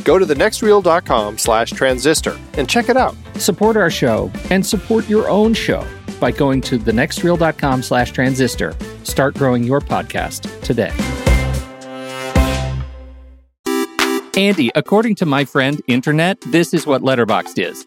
go to thenextreel.com slash transistor and check it out. Support our show and support your own show by going to thenextreel.com slash transistor. Start growing your podcast today. Andy, according to my friend Internet, this is what Letterboxd is.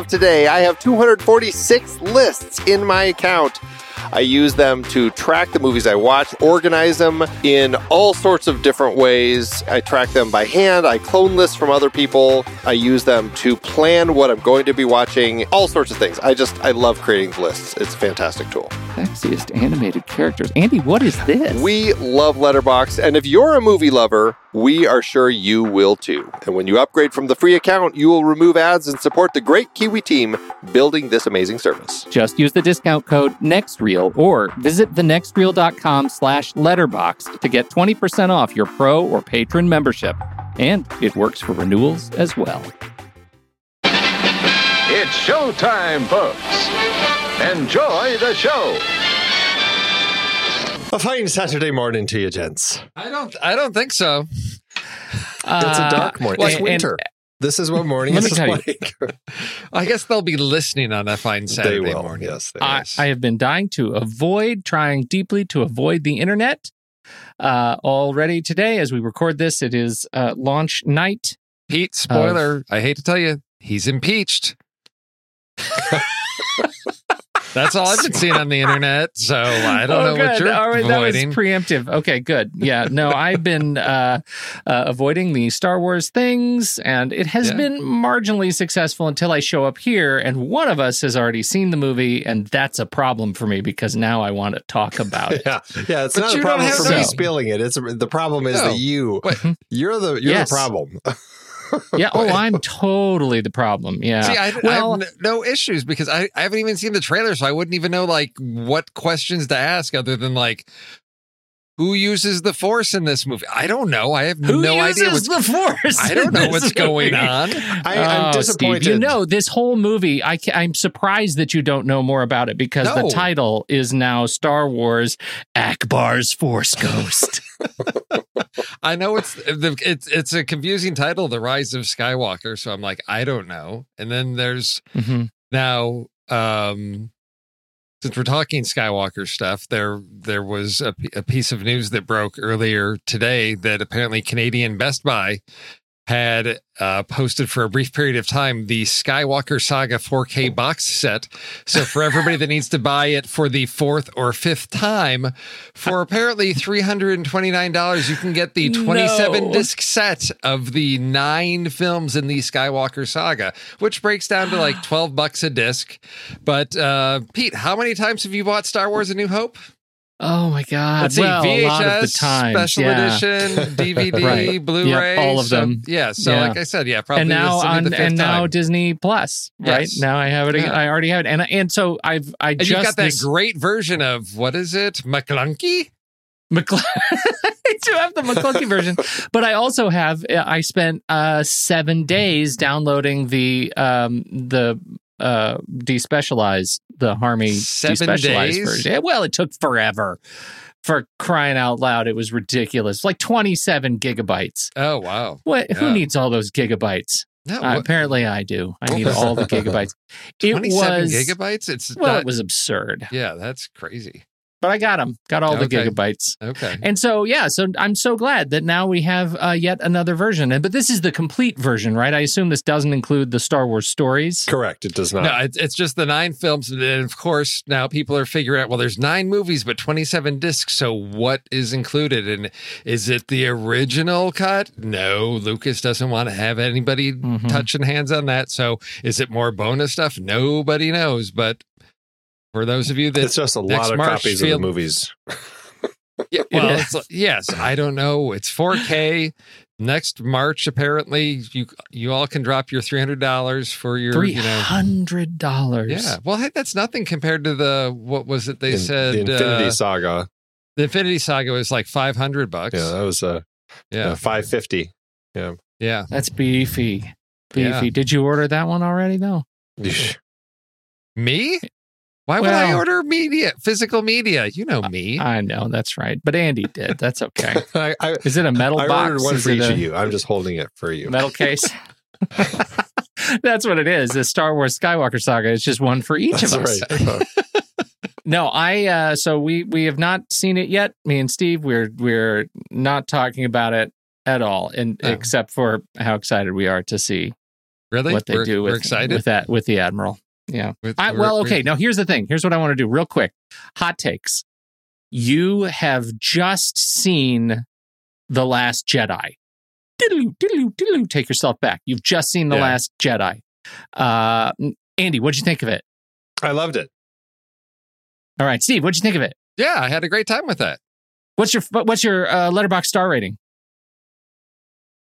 of today, I have 246 lists in my account. I use them to track the movies I watch, organize them in all sorts of different ways. I track them by hand, I clone lists from other people, I use them to plan what I'm going to be watching, all sorts of things. I just, I love creating lists. It's a fantastic tool. Sexiest animated characters. Andy, what is this? We love Letterboxd, and if you're a movie lover, we are sure you will too. And when you upgrade from the free account, you will remove ads and support the great Kiwi team building this amazing service. Just use the discount code NEXTREEL or visit thenextreel.com slash letterbox to get 20% off your pro or patron membership. And it works for renewals as well. It's showtime, folks. Enjoy the show. A fine Saturday morning to you, gents. I don't. I don't think so. it's a dark morning. well, it's and- winter. this is what morning is like. I guess they'll be listening on a fine Saturday they will. morning. Yes, they I, I have been dying to avoid, trying deeply to avoid the internet. Uh, already today, as we record this, it is uh, launch night. Pete, spoiler. I hate to tell you, he's impeached. That's all I've been seeing on the internet. So I don't Oh, know what you're All right, that was preemptive. Okay, good. Yeah, no, I've been uh, uh, avoiding the Star Wars things, and it has Yeah. been marginally successful until I show up here, and one of us has already seen the movie, and that's a problem for me because now I want to talk about it. Yeah, yeah. It's But not a problem for to- me spilling it. It's the problem is No. that you, But- you're the you're Yes. the problem. Yeah. Oh, I'm totally the problem. Yeah. See, I, well, I have n- no issues because I, I haven't even seen the trailer, so I wouldn't even know like what questions to ask other than like who uses the force in this movie. I don't know. I have who no uses idea what's the force? I don't know this what's going on. I, I'm Oh, Steve, disappointed. you know, this whole movie, I, I'm surprised that you don't know more about it because No. the title is now Star Wars Akbar's Force Ghost. I know it's it's it's a confusing title, The Rise of Skywalker. So I'm like, I don't know. And then there's Mhm. now um since we're talking Skywalker stuff, there there was a piece of news that broke earlier today that apparently Canadian Best Buy had uh, posted for a brief period of time the Skywalker Saga 4K box set. So for everybody that needs to buy it for the fourth or fifth time, for apparently three hundred and twenty nine dollars, you can get the twenty seven No. disc set of the nine films in the Skywalker Saga, which breaks down to like twelve bucks a disc. But uh, Pete, how many times have you bought Star Wars: A New Hope? Oh my god! let's see, VHS, a lot of the times, special yeah. edition, DVD, Right. Blu-ray, Yep, all of so- them. Yeah, so Yeah. like I said, yeah, probably and now this will be on and now. Disney Plus, right? Yes. Now I have it. Yeah. I already have it, and and so I've I and just you've got that this- great version of what is it, McClunky? McCl- I do have the McClunky version, but I also have. I spent uh, seven days downloading the um, the uh, despecialized the Harmy Seven despecialized days? version. Yeah, well, it took forever. For crying out loud, it was ridiculous. Like twenty seven gigabytes. Oh wow! What? Who needs all those gigabytes? No, Uh, apparently, I do. I need all the gigabytes. It 27 was gigabytes. It's Well, not, it was absurd, yeah, that's crazy. But I got them. Got all the Okay. gigabytes. Okay, And so, yeah, so I'm so glad that now we have uh, yet another version. And but this is the complete version, right? I assume this doesn't include the Star Wars stories. Correct. It does not. no, it's, it's just the nine films, and of course now people are figuring out. Well, there's nine movies, but 27 discs. So what is included? And is it the original cut? No, Lucas doesn't want to have anybody Mhm. touching hands on that. So is it more bonus stuff? Nobody knows. But for those of you that it's just a next lot of March copies feel- of the movies. Yeah, well, Yeah. it's, yes, I don't know. It's 4K. Next March, apparently, you you all can drop your three hundred dollars for your Three you know. hundred dollars. Yeah, well, hey, that's nothing compared to the what was it they In- said? the Infinity uh, Saga. the Infinity Saga was like five hundred bucks. Yeah, that was uh, yeah, five fifty. yeah. Yeah. That's beefy. Beefy. Yeah. Did you order that one already? though? Me? Why would I order media, physical media? You know me. I know that's right, but Andy did. That's okay. I, I, Is it a metal I box? ordered one Is for each a of you. I'm just holding it for you. Metal case. that's what it is. The Star Wars Skywalker saga. It's just one for each That's of us. right. No, I uh so we we have not seen it yet. Me and Steve, we're we're not talking about it at all, and Oh. except for how excited we are to see really? what they we're, do we're with excited. with that with the admiral. Yeah. With- I, well, okay. Now here's the thing. Here's what I want to do, real quick. Hot takes. You have just seen the Last Jedi. Diddle-oo, diddle-oo, diddle-oo. Take yourself back. You've just seen the Yeah. Last Jedi. Uh, Andy, what'd you think of it? I loved it. All right, Steve, what'd you think of it? Yeah, I had a great time with that. What's your what's your uh, Letterboxd star rating?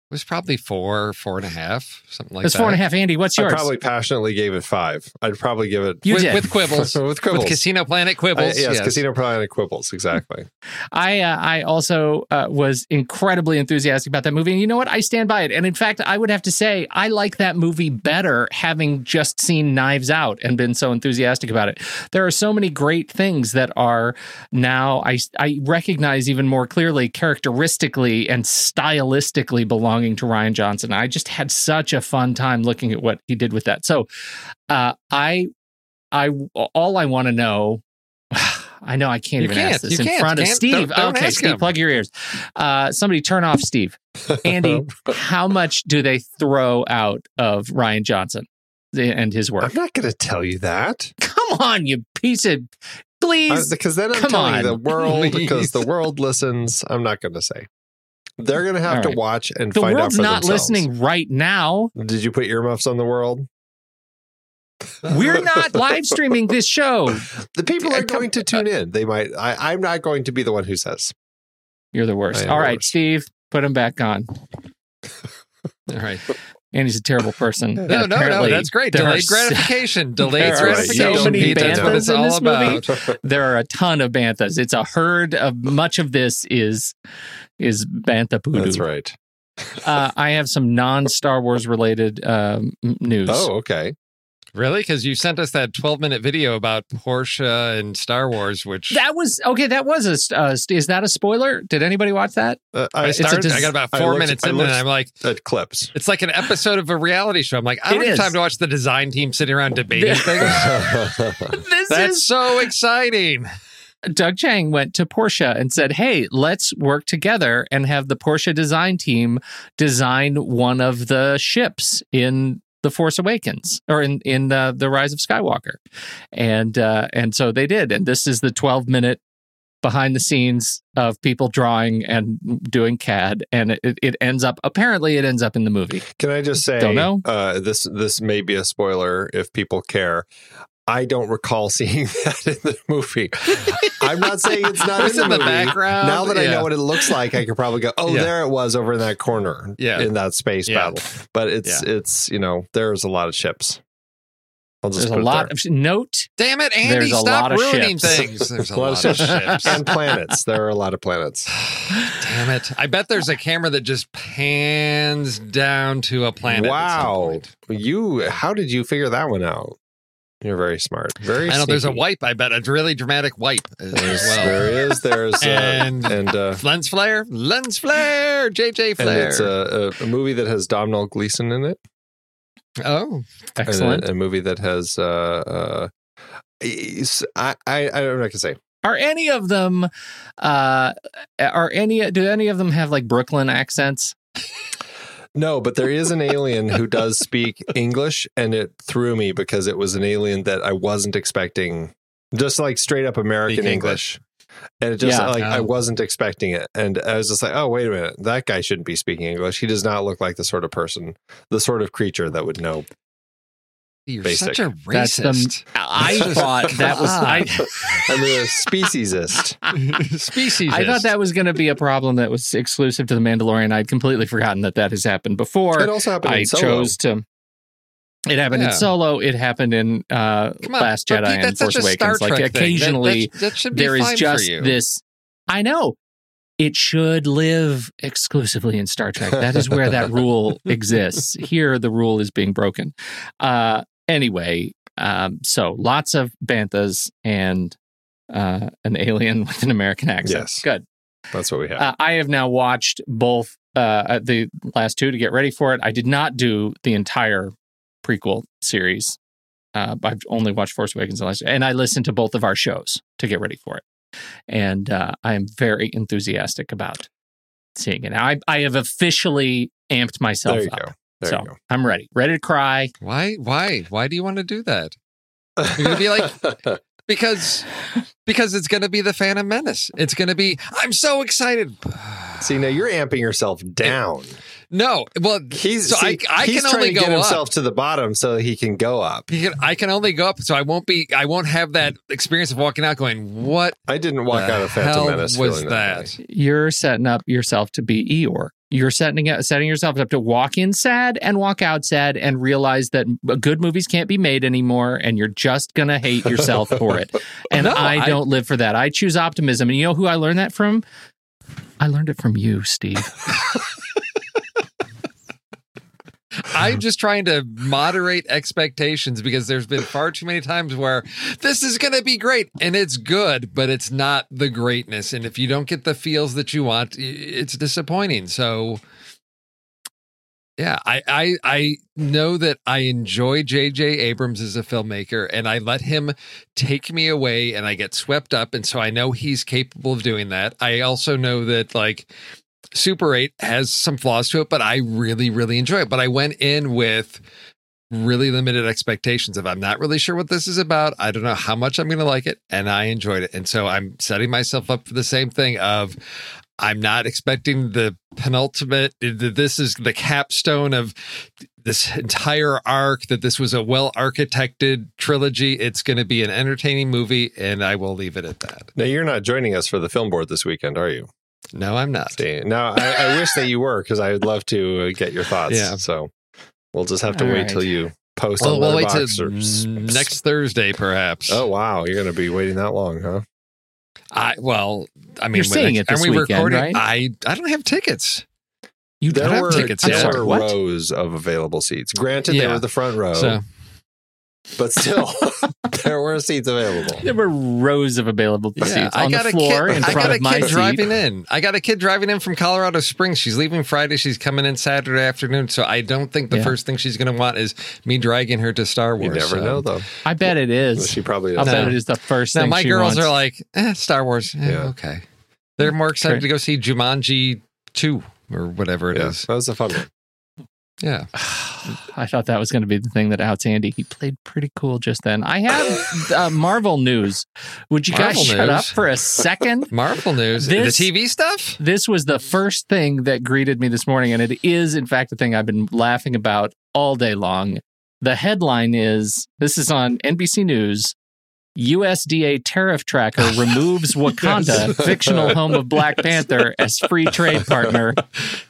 It was probably four, four and a half, something like that. it's that. four and a half. Andy, what's I yours? probably passionately gave it five. I'd probably give it You with, did. with quibbles. with quibbles. With Casino Planet I- quibbles. yes, Casino Planet quibbles. Exactly. I uh, I also uh, was incredibly enthusiastic about that movie, and you know what? I stand by it. And in fact, I would have to say I like that movie better having just seen Knives Out and been so enthusiastic about it. There are so many great things that are now I I recognize even more clearly, characteristically and stylistically belonging to Rian Johnson. I just had such a fun time looking at what he did with that. So, uh, I I all I want to know. I know I can't You even can't. ask this in can't. front of Can't- Steve. don't- don't okay, Steve, him. plug your ears. Uh, somebody turn off Steve. Andy, how much do they throw out of Rian Johnson and his work? I'm not going to tell you that Come on, you piece of please. because then I'm come telling on. the world because the world listens. I'm not going to say. They're going to have All to right. watch and the find out world's for not themselves. listening right now. Did you put earmuffs on the world? We're not live streaming this show. The people are going to tune in. They might. I, I'm not going to be the one who says. You're the I worst. am All the right, worst. Steve, put him back on. All right. Andy's a terrible person. No, And no, no. That's great. Delayed so- gratification. Delayed there are gratification. so many Pete. That's what banthas it's in all this movie. about. there are a ton of banthas. It's a herd of much of this is is bantha poodoo. That's right. Uh, I have some non Star Wars related um, news. Oh, okay. Really? Because you sent us that 12 minute video about Porsche and Star Wars, which That was okay. That was a. Uh, is that a spoiler? Did anybody watch that? Uh, I I, a started. dis- I got about four looked- minutes in, and looked- I'm like, at clips. it's like an episode of a reality show. I'm like, I don't It have time to watch the design team sitting around debating things. This That's is so exciting. Doug Chiang went to Porsche and said, "Hey, let's work together and have the Porsche design team design one of the ships in." The Force Awakens, or in in uh, the Rise of Skywalker, and uh, and so they did, and this is the twelve minute behind the scenes of people drawing and doing CAD, and it, it ends up apparently it ends up in the movie. Can I just say? Don't know. Uh, this this may be a spoiler if people care. I don't recall seeing that in the movie. I'm not saying it's not It's in the, in the movie. background, Now that I know what it looks like, I could probably go, "Oh, Yeah. there it was over in that corner, Yeah. in that space Yeah. battle." But it's it's you know there's a lot of ships. I'll just There's put a lot there. of sh- note. Damn it, Andy! There's a stop lot ruining ships. things. There's a, A lot lot, of of ships. and planets. There are a lot of planets. Damn it! I bet there's a camera that just pans down to a planet. wow, you how did you figure that one out? You're very smart. Very. I know there's a wipe. I bet a really dramatic wipe as well. There is. There's uh, And- and uh, Lens flare, lens flare, JJ flare. and it's a, a, a movie that has Domhnall Gleeson in it. oh, Excellent. A, a movie that has. Uh, uh, I, I I don't know what I can say. Are any of them? Uh, are any? Do any of them have like Brooklyn accents? No, but there is an alien who does speak English, and it threw me because it was an alien that I wasn't expecting. Just like straight up American Speak English. And it just Yeah. like I Oh. wasn't expecting it. And I was just like, oh, wait a minute. That guy shouldn't be speaking English. He does not look like the sort of person, the sort of creature that would know. You're Basic. such a That's the- racist. I thought that was. I, I'm a speciesist. Species. I thought that was going to be a problem that was exclusive to the Mandalorian. I'd completely forgotten that that has happened before. It also happened I in Solo. chose to. It happened Yeah. in Solo. It happened in uh, on, Last Jedi Pete, and that's Force such a Star Awakens. Like Trek. That- occasionally, that, that should be there is fine just for you. this. I know it should live exclusively in Star Trek. That is where that rule exists. Here, the rule is being broken. Uh, anyway, um, so lots of banthas and uh, an alien with an American accent. Yes. Good. That's what we have. Uh, I have now watched both uh, the last two to get ready for it. I did not do the entire prequel series. Uh, I've only watched Force Awakens and last, and I listened to both of our shows to get ready for it. And uh, I am very enthusiastic about seeing it. Now, I, I have officially amped myself there you up. go. There so you go. I'm ready, ready to cry. Why? Why? Why do you want to do that? You're gonna be like because because it's gonna be the Phantom Menace. It's gonna be. I'm so excited. See, now you're amping yourself down. No, well, He's so see, I, I he's can only to go get up. to the bottom so he can go up. He can, I can only go up, so I won't be. I won't have that experience of walking out going, "What I didn't walk out of Phantom Menace was feeling that?" You're setting up yourself to be Eeyore. You're setting setting yourself up to walk in sad and walk out sad and realize that good movies can't be made anymore and you're just going to hate yourself for it. And No, I I- don't live for that. I choose optimism. And you know who I learned that from? I learned it from you, Steve. I'm mm-hmm. just trying to moderate expectations because there's been far too many times where this is going to be great and it's good, but it's not the greatness. And if you don't get the feels that you want, it's disappointing. So, yeah, I I, I know that I enjoy J.J. Abrams as a filmmaker, and I let him take me away, and I get swept up, and so I know he's capable of doing that. I also know that like Super 8 has some flaws to it, but I really, really enjoy it. But I went in with really limited expectations of I'm not really sure what this is about. I don't know how much I'm going to like it, and I enjoyed it. And so I'm setting myself up for the same thing of I'm not expecting the penultimate this is the capstone of this entire arc that this was a well architected trilogy. It's going to be an entertaining movie and I will leave it at that. Now you're not joining us for the film board this weekend, are you? No, I'm not. See, now I, I wish that you were because I would love to uh, get your thoughts. Yeah. So we'll just have to All wait right. till you post Well, on we'll wait till or- next Thursday, perhaps. Oh wow, you're going to be waiting that long, huh? I well, I mean, You're seeing it aren't we weekend, recording? right? I I don't have tickets. You There don't have were, tickets there yet. I'm were what? rows of available seats. Granted, they Yeah. were the front row, So but still, there were seats available. There were rows of available yeah, seats I on got the a floor kid. in I front got a of my kid seat. driving in. I got a kid driving in from Colorado Springs. She's leaving Friday. She's coming in Saturday afternoon. So I don't think the Yeah. first thing she's going to want is me dragging her to Star Wars. You never so. know, though. I bet it is. She probably I'll bet No. it is the first Now thing my she girls wants. are like, eh, Star Wars. Eh, Yeah. Okay. They're more excited Tra- to go see Jumanji two or whatever it Yeah, is. that was a fun one. Yeah. I thought that was going to be the thing that outs Andy. He played pretty cool just then. I have uh, Marvel news. Would you Marvel guys shut up for a second? Marvel news. This- the TV stuff? This was the first thing that greeted me this morning, and it is, in fact, the thing I've been laughing about all day long. The headline is this is on NBC News. USDA tariff tracker removes Wakanda, fictional home of Black Panther, as free trade partner.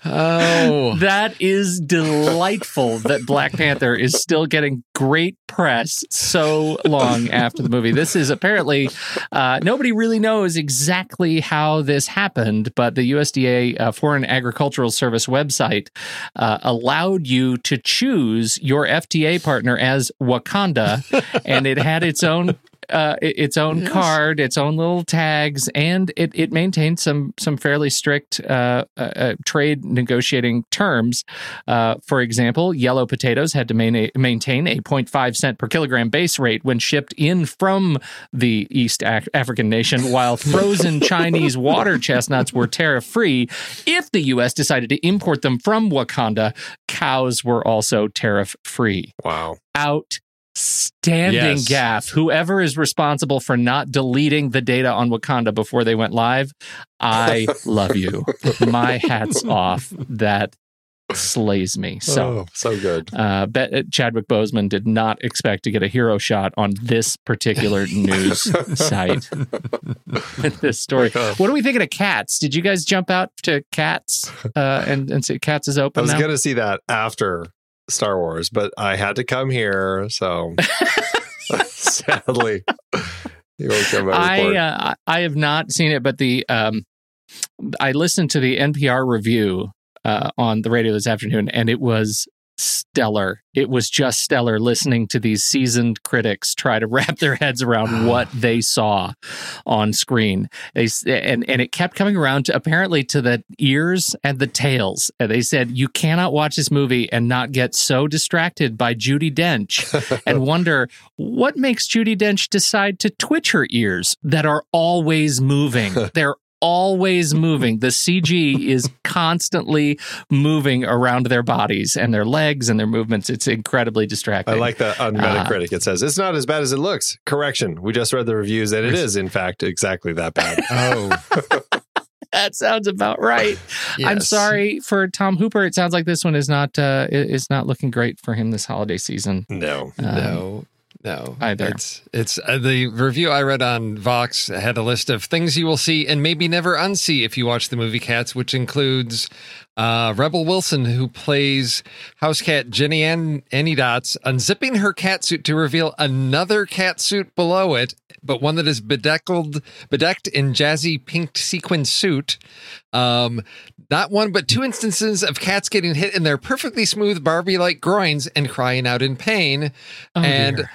Oh, That is delightful that Black Panther is still getting great press so long after the movie. This is apparently, uh, nobody really knows exactly how this happened, but the USDA uh, Foreign Agricultural Service website uh, allowed you to choose your FTA partner as Wakanda, and it had its own uh, its own card, its own little tags, and it, it maintained some some fairly strict uh, uh, uh, trade negotiating terms. Uh, for example, yellow potatoes had to main, maintain a 0.5 cent per kilogram base rate when shipped in from the East Af- African nation, while frozen Chinese water chestnuts were tariff free. If the U.S. decided to import them from Wakanda, cows were also tariff free Wow. Outstanding Yes. gaffe. Whoever is responsible for not deleting the data on Wakanda before they went live, I love you. My hat's off. That slays me. So. oh, so good. Uh, Bet Chadwick Boseman did not expect to get a hero shot on this particular news site this story. What are we thinking of Cats? Did you guys jump out to Cats uh, and and say Cats is open? I was now? to see that after Star Wars, but I had to come here, so sadly, you won't my I uh, I have not seen it, but the um, I listened to the NPR review uh, on the radio this afternoon, and it was stellar. It was just stellar listening to these seasoned critics try to wrap their heads around what they saw on screen. They and and it kept coming around to apparently to the ears and the tails. And they said you cannot watch this movie and not get so distracted by Judi Dench and wonder what makes Judi Dench decide to twitch her ears that are always moving. They're always moving. The CG is constantly moving around their bodies and their legs and their movements. It's incredibly distracting. I like that on Uh, It says it's not as bad as it looks. Correction. We just read the reviews, and it is in fact exactly that bad. oh, that sounds about right. I'm sorry for Tom Hooper. It sounds like this one is not uh, is not looking great for him this holiday season. No. Um, No, no. either. It's it's uh, the review I read on Vox had a list of things you will see and maybe never unsee if you watch the movie Cats, which includes uh, Rebel Wilson, who plays house cat Jenny Ann Annie Dots, unzipping her cat suit to reveal another cat suit below it, but one that is bedeckled, bedecked in jazzy pink sequin suit. Um, not one, but two instances of cats getting hit in their perfectly smooth Barbie-like groins and crying out in pain. Oh, and dear.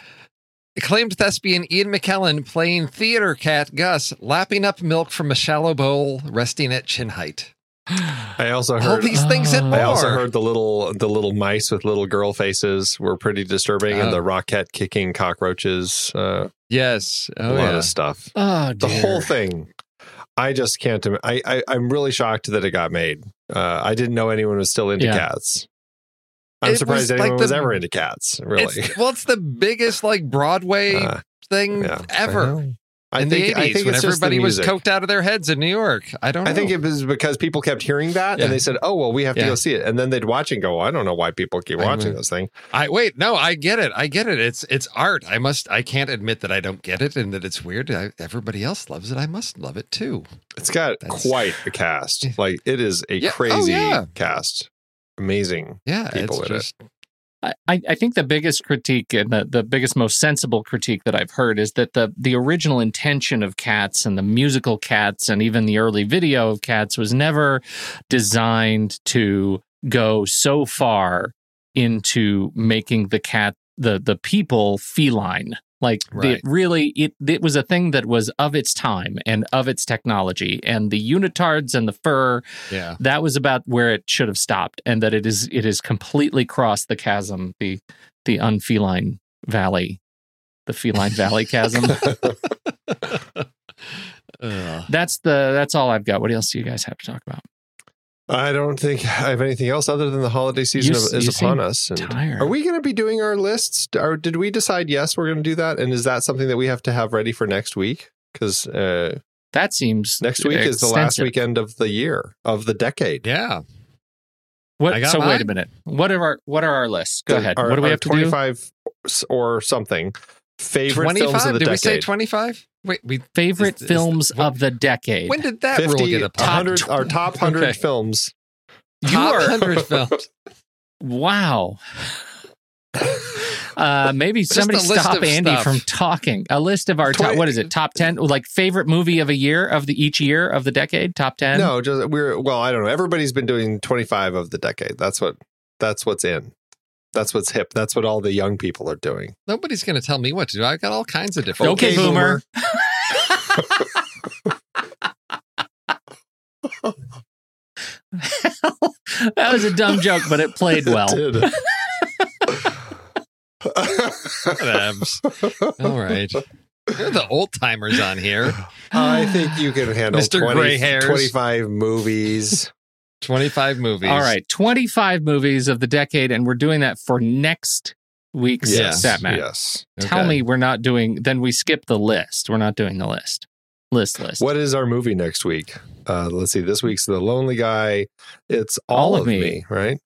Acclaimed thespian Ian McKellen playing theater cat Gus, lapping up milk from a shallow bowl resting at chin height. I also All heard. these things and Oh. more. I also heard the little the little mice with little girl faces were pretty disturbing, and Oh. the rocket kicking cockroaches. Uh, yes. a Oh, lot yeah. of stuff. oh, The whole thing. I just can't. I, I I'm really shocked that it got made. Uh, I didn't know anyone was still into Yeah. cats. I'm It surprised was anyone like was the- ever into cats. Really. It's, well, it's the biggest like Broadway Uh, thing yeah. ever I. I think, the I think when it's just the everybody was coked out of their heads in New York. I don't. know. I think it was because people kept hearing that Yeah. and they said, "Oh well, we have to Yeah. go see it," and then they'd watch and go, "I don't know why people keep I watching this thing." I wait. No, I get it. I get it. It's it's art. I must. I can't admit that I don't get it and that it's weird. I, everybody else loves it. I must love it too. It's got That's- quite a cast. Like it is a Yeah. Oh, crazy yeah. cast. Amazing. Yeah, People it's in it. just I, I think the biggest critique and the, the biggest, most sensible critique that I've heard is that the the original intention of Cats and the musical Cats and even the early video of Cats was never designed to go so far into making the cat the the people feline. Like Right. it really it it was a thing that was of its time and of its technology and the unitards and the fur yeah. that was about where it should have stopped and that it is it is completely crossed the chasm the the unfeline valley the feline valley chasm that's the that's all i've got what else do you guys have to talk about I don't think I have anything else other than the holiday season You is you upon seem us. And tired. Are we going to be doing our lists? Or did we decide yes, we're going to do that? And is that something that we have to have ready for next week? Because uh, that seems next week is the last weekend of the year of the decade. Yeah. What, I got so wait a minute. What are our what are our lists? Go ahead. Our- what do we have to do? 25 or something. Favorite films of 25? the Did we say 25? Wait, we Favorite Is- is- films what- of the decade. when did that rule 50, get applied? 100, our top 100 Okay. films. you Top are 100 films. wow. Uh, maybe somebody stop Andy stuff. from talking. A list of our top. What is it? Top ten? Like favorite movie of a year of the each year of the decade. Top ten. No, just we're well, I don't know. Everybody's been doing 25 of the decade. That's what that's what's in. That's what's hip. That's what all the young people are doing. Nobody's going to tell me what to do. I've got all kinds of different. Okay, Okay, boomer. that was a dumb joke, but it played well. It did. All right. You're the old timers on here. I think you can handle Mr. 20, Gray Hairs. 25 movies. 25 movies. All right, 25 movies of the decade, and we're doing that for next week's Yes, Stat Mac. Yes. Tell Okay. me we're not doing, then we skip the list. We're not doing the list. List, list. What is our movie next week? Uh, let's see. This week's The Lonely Guy. It's All, of, me. right?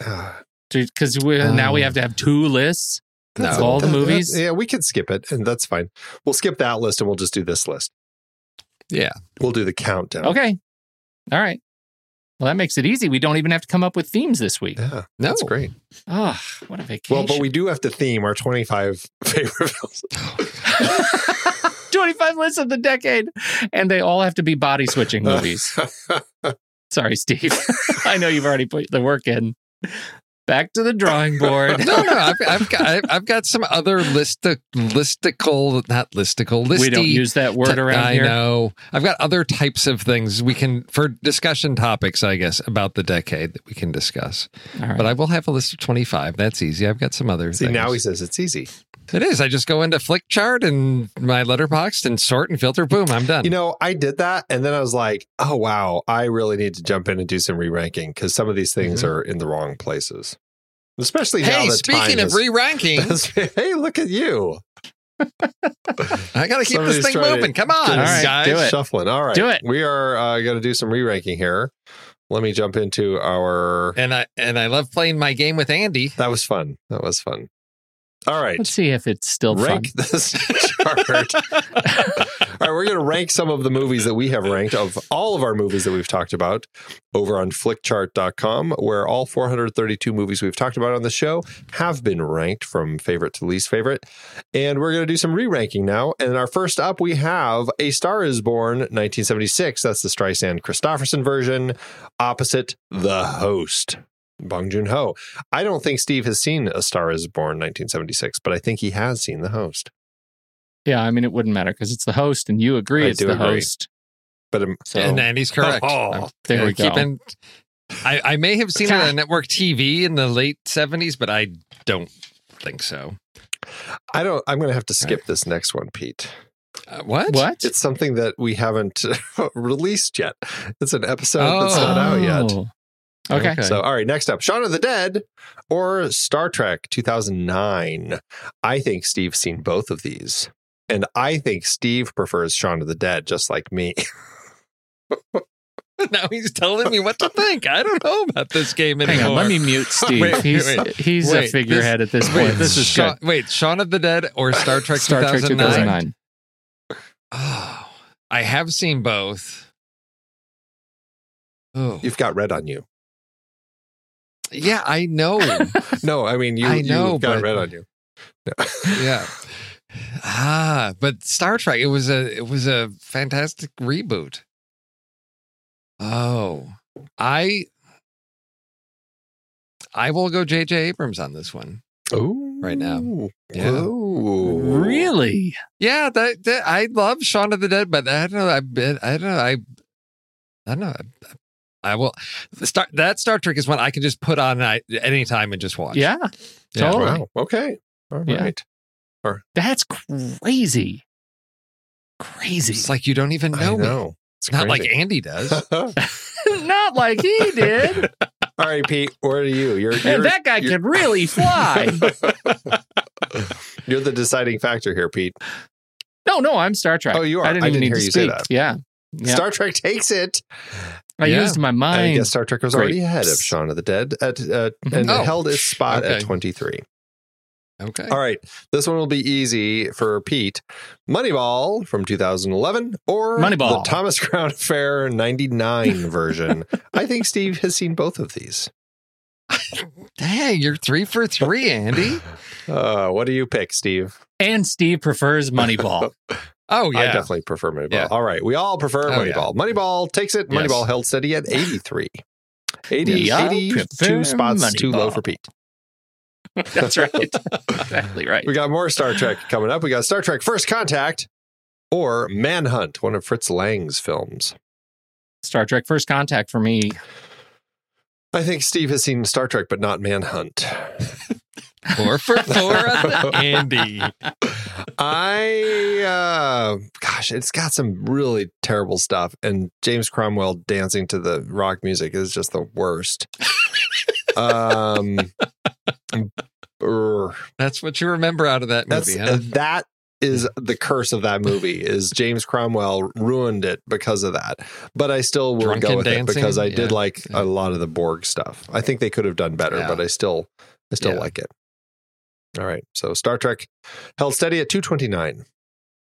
Yeah. Because we now we have to have two lists. No. Of all the movies? yeah, we can skip it, and that's fine. We'll skip that list and we'll just do this list. Yeah. We'll do the countdown. Okay. All right. Well, that makes it easy. We don't even have to come up with themes this week. Yeah, No. that's oh. great. Oh, what a vacation. Well, but we do have to theme our 25 favorite films. 25 lists of the decade. And they all have to be body switching movies. Sorry, Steve. I know you've already put the work in. Back to the drawing board. No, no, I've, I've got I've- I've got some other list listicle, not listicle, listy. we don't use that word t- around I here. know. I've got other types of things we can for discussion topics, I guess, about the decade that we can discuss. All right. But I will have a list of twenty five. That's easy. I've got some other. See, things. now he says it's easy. It is. I just go into Flickchart and my letterboxd and sort and filter. Boom, I'm done. You know, I did that, and then I was like, "Oh wow, I really need to jump in and do some re-ranking because some of these things Mhm. are in the wrong places." Especially now hey, that speaking time of is- re-ranking, hey, look at you I got to keep Somebody's this thing moving. Come on, get All right, guys. do it. shuffling. All right, Do it. We are uh, going to do some re-ranking here. Let me jump into our. And I and I love playing my game with Andy. That was fun. That was fun. All right. Let's see if it's still rank this chart. all right, we're going to rank some of the movies that we have ranked of all of our movies that we've talked about over on flickchart.com, where all 432 movies we've talked about on the show have been ranked from favorite to least favorite. And we're going to do some re ranking now. And our first up, we have A Star is Born 1976. That's the Streisand Kristofferson version, opposite The Host. Bong Joon Ho. I don't think Steve has seen A Star is Born 1976, but I think he has seen The Host. Yeah, I mean, it wouldn't matter because it's the host and you agree I it's do the agree. host. But um, So, And Andy's correct. Oh, I'm- there I'm we go. keeping- I, I may have seen it on network TV in the late 70s, but I don't think so. I don't. I'm going to have to skip this next one, Pete. Uh, what? what? It's something that we haven't released yet. It's an episode that's not out yet. Okay. Okay. So, all right, next up, Shaun of the Dead or Star Trek 2009. I think Steve's seen both of these. And I think Steve prefers Shaun of the Dead, just like me. now he's telling me what to think. I don't know about this game anymore. Hang on, let me mute Steve. Wait, wait, he's wait. a Wait, figurehead at this point. Wait, this is Shaun, good. wait, Shaun of the Dead or Star Trek Star Trek 2009? 2009. Oh, I have seen both. Oh, You've got red on you. Yeah, I know. No, I mean, you, I know, you've got but- red on you. yeah. Ah, but Star Trek, it was a it was a fantastic reboot. Oh, I I will go J.J. Abrams on this one. Ooh. Right now. Yeah. Ooh. Really? Yeah, that, that I love Shaun of the Dead, but I don't know. I I don't know. I I don't know. I, I will. start that Star Trek is one I can just put on at any time and just watch. Yeah. Yeah. Totally. Wow. Okay. All Yeah. right. That's crazy. Crazy. It's like you don't even know, I me. know. It's Not like. Andy does. Not like he did. All right, Pete. Where are you? You're, and you're that guy you're- can really fly. You're the deciding factor here, Pete. no, no, I'm Star Trek. Oh, you are. I didn't I even didn't need hear to you say speak. that. Yeah. Yeah. Star Trek takes it. I Yeah. used my And I mind. guess Star Trek was Great. already ahead of Shaun of the Dead at, uh, and Oh. held its spot at 23. Okay. All right. This one will be easy for Pete. Moneyball from 2011 or Moneyball. the Thomas Crown Affair 99 version. I think Steve has seen both of these. Dang, you're three for three, Andy. Uh, what do you pick, Steve? and Steve prefers Moneyball. Oh yeah, I definitely prefer Moneyball. Yeah. All right. We all prefer Oh, yeah. Moneyball. Moneyball takes it. Yes. Moneyball held steady at 83. 80, We all 82 prefer spots too low for Pete. That's right. exactly right. We got more Star Trek coming up. We got Star Trek First Contact or Manhunt, one of Fritz Lang's films. Star Trek First Contact for me. I think Steve has seen Star Trek, but not Manhunt. Four for four Andy. I, uh, gosh, it's got some really terrible stuff. And James Cromwell dancing to the rock music is just the worst. um, brr. That's what you remember out of that movie, uh, huh? that is the curse of that movie is James Cromwell ruined it because of that. But I still will Drunken go with dancing? it because I did like Yeah. a lot of the Borg stuff. I think they could have done better, Yeah. but I still I still Yeah. like it. All right. So Star Trek held steady at 229.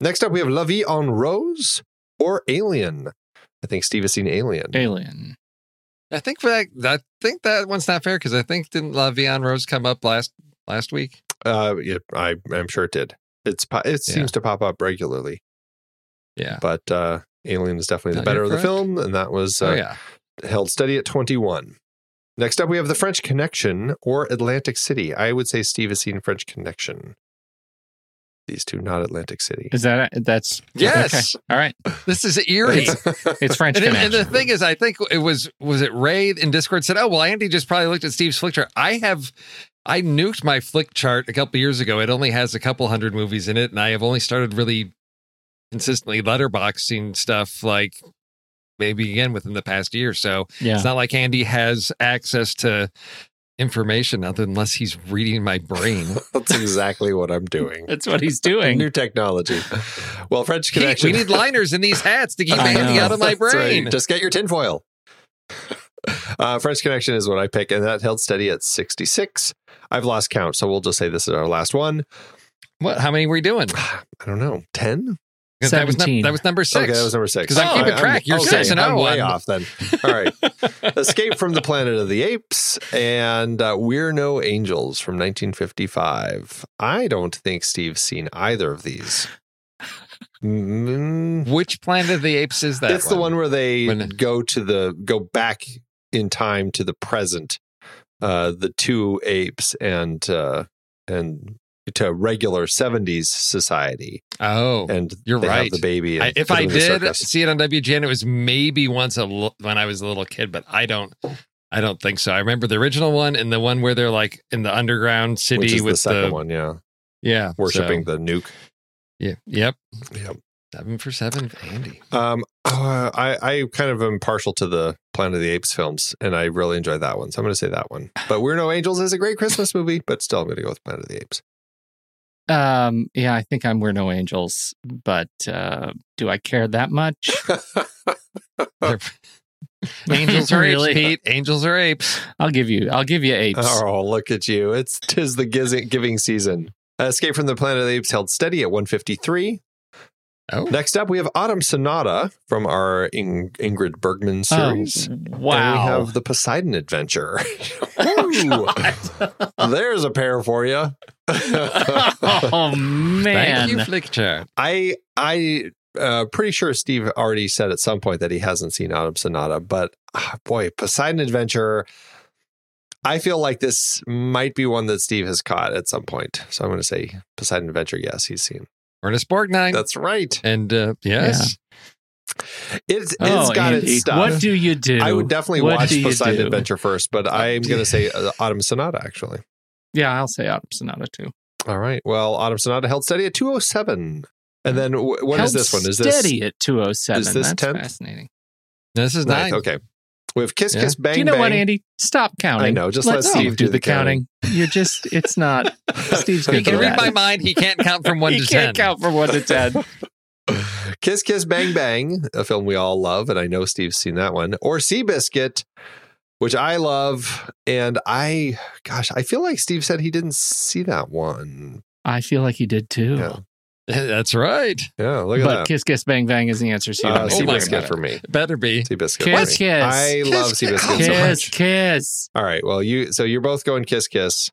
Next up we have La Vie en Rose or Alien. I think Steve has seen Alien. Alien. I think for that, I think that one's not fair because I think didn't La Vie en Rose come up last last week? Uh yeah, I I'm sure it did. It's it Yeah. seems to pop up regularly, Yeah. but uh Alien is definitely the better of the film and that was uh, oh yeah. held steady at 21. Next up, we have The French Connection or Atlantic City. I would say Steve has seen French Connection. These two, not Atlantic City. Is that that's Yes. okay. All right. This is eerie. It's French And, and the thing is, I think it was was it Ray in Discord said, "Oh well, Andy just probably looked at Steve's Flickchart." I have, I nuked my Flickchart a couple years ago. It only has a couple hundred movies in it, and I have only started really consistently letterboxing stuff like maybe again within the past year. So yeah. it's not like Andy has access to information other unless he's reading my brain. That's exactly what I'm doing. That's what he's doing. New technology. Well, French Pete, Connection. we need liners in these hats to keep Andy out of my That's right. brain. Just get your tinfoil. Uh, French Connection is what I pick, and that held steady at 66. I've lost count, so we'll just say this is our last one. What? How many were we doing? I don't know, 10? That was, num- 17. that was number six. Okay, that was number six. 'Cause I'm keeping track. You're okay, six and I'm oh, way I'm- off then. All right. Escape from the Planet of the Apes and uh, We're No Angels from 1955. I don't think Steve's seen either of these. Mm, Which Planet of the Apes is that? it's the one where they When- go to the go back in time to the present. Uh, the two apes and uh, and to regular 70s society Oh, and You're right. the baby I, if I the did see it on WGN, it was maybe once a l- when I was a little kid, but I don't. I don't think so. I remember the original one and the one where they're like in the underground city with the second one yeah Yeah, worshiping so- the nuke yeah, yep. Yep. Seven for seven, Andy. Um, uh, I I kind of am partial to the Planet of the Apes films, and I really enjoy that one. So I'm going to say that one. But We're No Angels is a great Christmas movie, but still I'm going to go with Planet of the Apes. Um, yeah, I think I'm We're No Angels, but uh, do I care that much? Angels are Really? apes, Pete. Angels are apes. I'll give you. I'll give you apes. oh, look at you! It's tis the giz- giving season. Escape from the Planet of the Apes held steady at 153. Oh, Next up, we have Autumn Sonata from our In- Ingrid Bergman series. Oh, And we have the Poseidon Adventure. Ooh, there's a pair for you. oh man. thank you, Flickchart. I I uh, pretty sure Steve already said at some point that he hasn't seen Autumn Sonata, but ah, boy, Poseidon Adventure. I feel like this might be one that Steve has caught at some point. So I'm going to say Poseidon Adventure. Yes, he's seen. Ernest Borgnine. That's right. and uh, yes, It's it's Oh, got Andy, its stuff. What do you do? I would definitely What watch do you Poseidon do? Adventure first, but I'm going to say uh, Autumn Sonata actually. Yeah, I'll say Autumn Sonata too. All right. Well, Autumn Sonata held steady at 207. And then wh- what is Held this one? Is this steady at 207? is this That's 10th? fascinating. this is ninth? nine. Okay. We have Kiss Yeah. Kiss Bang do you know Bang. what, Andy? Stop counting. I know, just let Let Steve Steve do do the the counting. You're just. It's not. Steve's He can read my mind. He can't count from one to ten. he can't count from one to ten. Kiss Kiss Bang Bang, a film we all love, and I know Steve's seen that one, or Seabiscuit, which I love, and I, gosh, I feel like Steve said he didn't see that one. I feel like he did too. Yeah, That's right. yeah, look at but that. But Kiss Kiss Bang Bang is the answer. So you Uh, don't Oh need to my worry about Seabiscuit it. for me. Better be. Seabiscuit. Kiss for me. Kiss. I love Kiss Seabiscuit so Kiss much. Kiss. All right. Well, you so you're both going Kiss Kiss.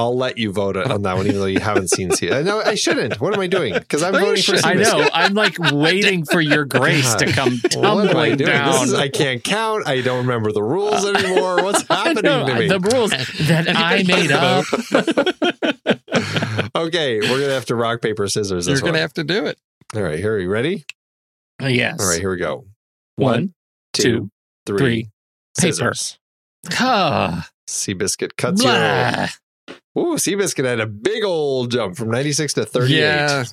I'll let you vote on that one, even though you haven't seen Sea. I know I shouldn't. What am I doing? Because I'm voting for should. I know. I'm like waiting for your grace to come What am I tumbling doing? Down. is, I can't count. I don't remember the rules anymore. What's happening know, to me? The rules that I made up. okay, we're gonna have to rock paper scissors. You're This going one. to have to do it. All right, here. Are you ready? Yes. All right, here we go. One, two, three, three. Paper. scissors. Ah, Seabiscuit cuts blah. you. Ooh, Seabiscuit had a big old jump from 96 to 38. Yeah.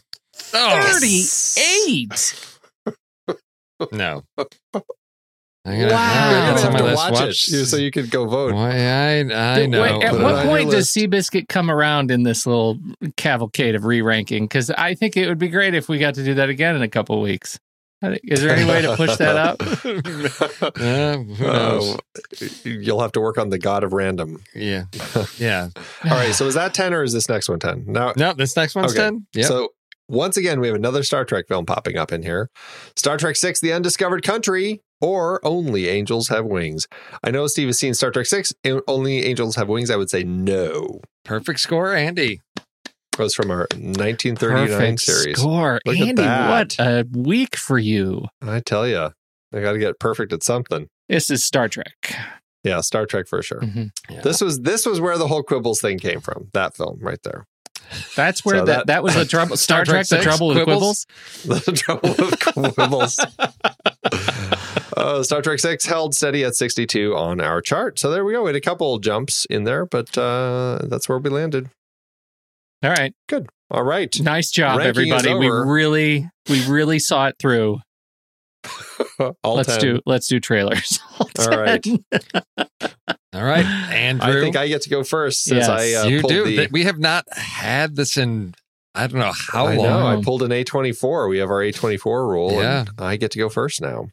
Oh, 38. no. I'm Wow. gonna, You're I'm gonna gonna have my to list. watch, Watch- it so you could go vote. Why, I, I Wait, know. at what point does. Seabiscuit come around in this little cavalcade of re-ranking? Because I think it would be great if we got to do that again in a couple weeks. Is there any way to push that up? Uh, who knows? Oh, you'll have to work on the god of random. yeah. Yeah. All right, so is that 10 or is this next one 10? Now, No, this next one's Okay. 10. Yeah. So once again, we have another Star Trek film popping up in here. Star Trek Six: The Undiscovered Country, or Only Angels Have Wings. I know Steve has seen Star Trek Six. and Only Angels Have Wings. I would say no. Perfect score, Andy. It was from our 1939 Perfect series. score. Look Andy, what a week for you. I tell you, I got to get perfect at something. This is Star Trek. Yeah, Star Trek for sure. Mhm. Yeah. This was this was where the whole quibbles thing came from. That film right there. That's where So that, that- that was the trouble. Star, Star Trek Trek, the trouble with Quibbles? quibbles. the trouble with quibbles. uh, Star Trek Six held steady at 62 on our chart. So there we go. We had a couple jumps in there, but uh, that's where we landed. All right. All right. Nice job, Ranking everybody. We really, we really saw it through. All let's 10. do, let's do trailers. all right. all right, Andrew. I think I get to go first since Yes. I uh, you pulled do. the. We have not had this in, I don't know how I long. know. I pulled an A24. We have our A24 rule. Yeah. And I get to go first now.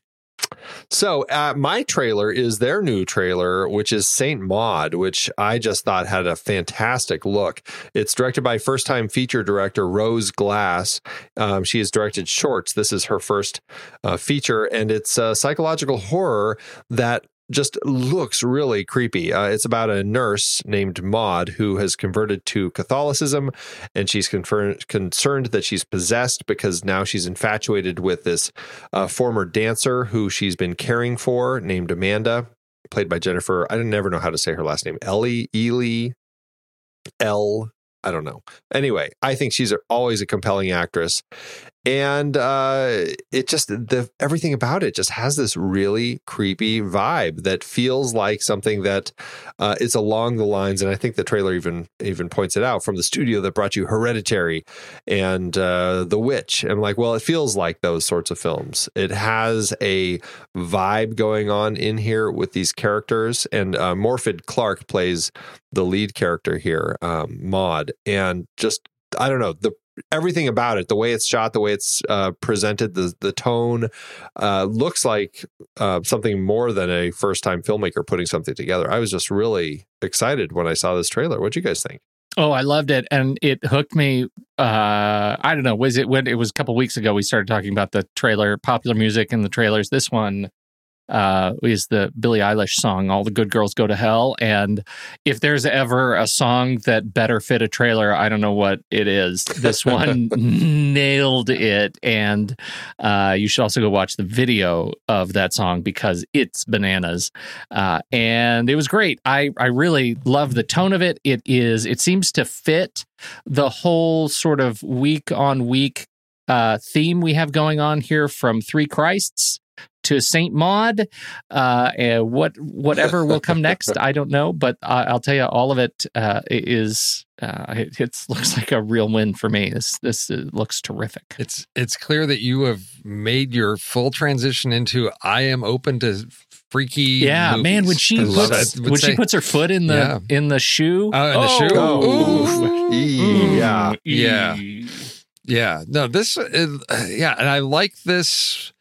So, uh, my trailer is their new trailer, which is Saint Maud, which I just thought had a fantastic look. It's directed by first time feature director Rose Glass. Um, she has directed shorts. This is her first uh, feature, and it's a psychological horror that just looks really creepy. Uh, it's about a nurse named Maud who has converted to Catholicism and she's confer- concerned that she's possessed because now she's infatuated with this uh, former dancer who she's been caring for named Amanda, played by Jennifer. I never know how to say her last name. Ellie, Ely, L. I don't know. Anyway, I think she's always a compelling actress, and uh, it just the everything about it just has this really creepy vibe that feels like something that uh, it's along the lines, and I think the trailer even even points it out from the studio that brought you Hereditary and uh, The Witch. I'm like, well, it feels like those sorts of films. It has a vibe going on in here with these characters, and uh, Clark plays the lead character here, um, Maud, and just I don't know the everything about it, the way it's shot, the way it's uh, presented, the the tone uh, looks like uh, something more than a first time filmmaker putting something together. I was just really excited when I saw this trailer. What do you guys think? Oh, I loved it, and it hooked me. Uh, I don't know. Was it when it was a couple weeks ago? We started talking about the trailer, popular music, and the trailers. This one uh, is the Billie Eilish song "All the Good Girls Go to Hell." And if there's ever a song that better fit a trailer, I don't know what it is. This one nailed it, and uh, you should also go watch the video of that song because it's bananas uh, and it was great. I I really love the tone of it. It is it seems to fit the whole sort of week on week uh, theme we have going on here from Three Christs to Saint Maud. Uh, and what whatever will come next, I don't know, but I, I'll tell you, all of it uh, is uh, it it's, looks like a real win for me. This this uh, looks terrific. It's it's clear that you have made your full transition into I am open to freaky. Yeah, movies. man. When she puts I would when she puts her foot in the Yeah. in the shoe, Oh, in the shoe? Oh, Ooh. yeah. Yeah. Yeah, no, this, is, yeah, and I like this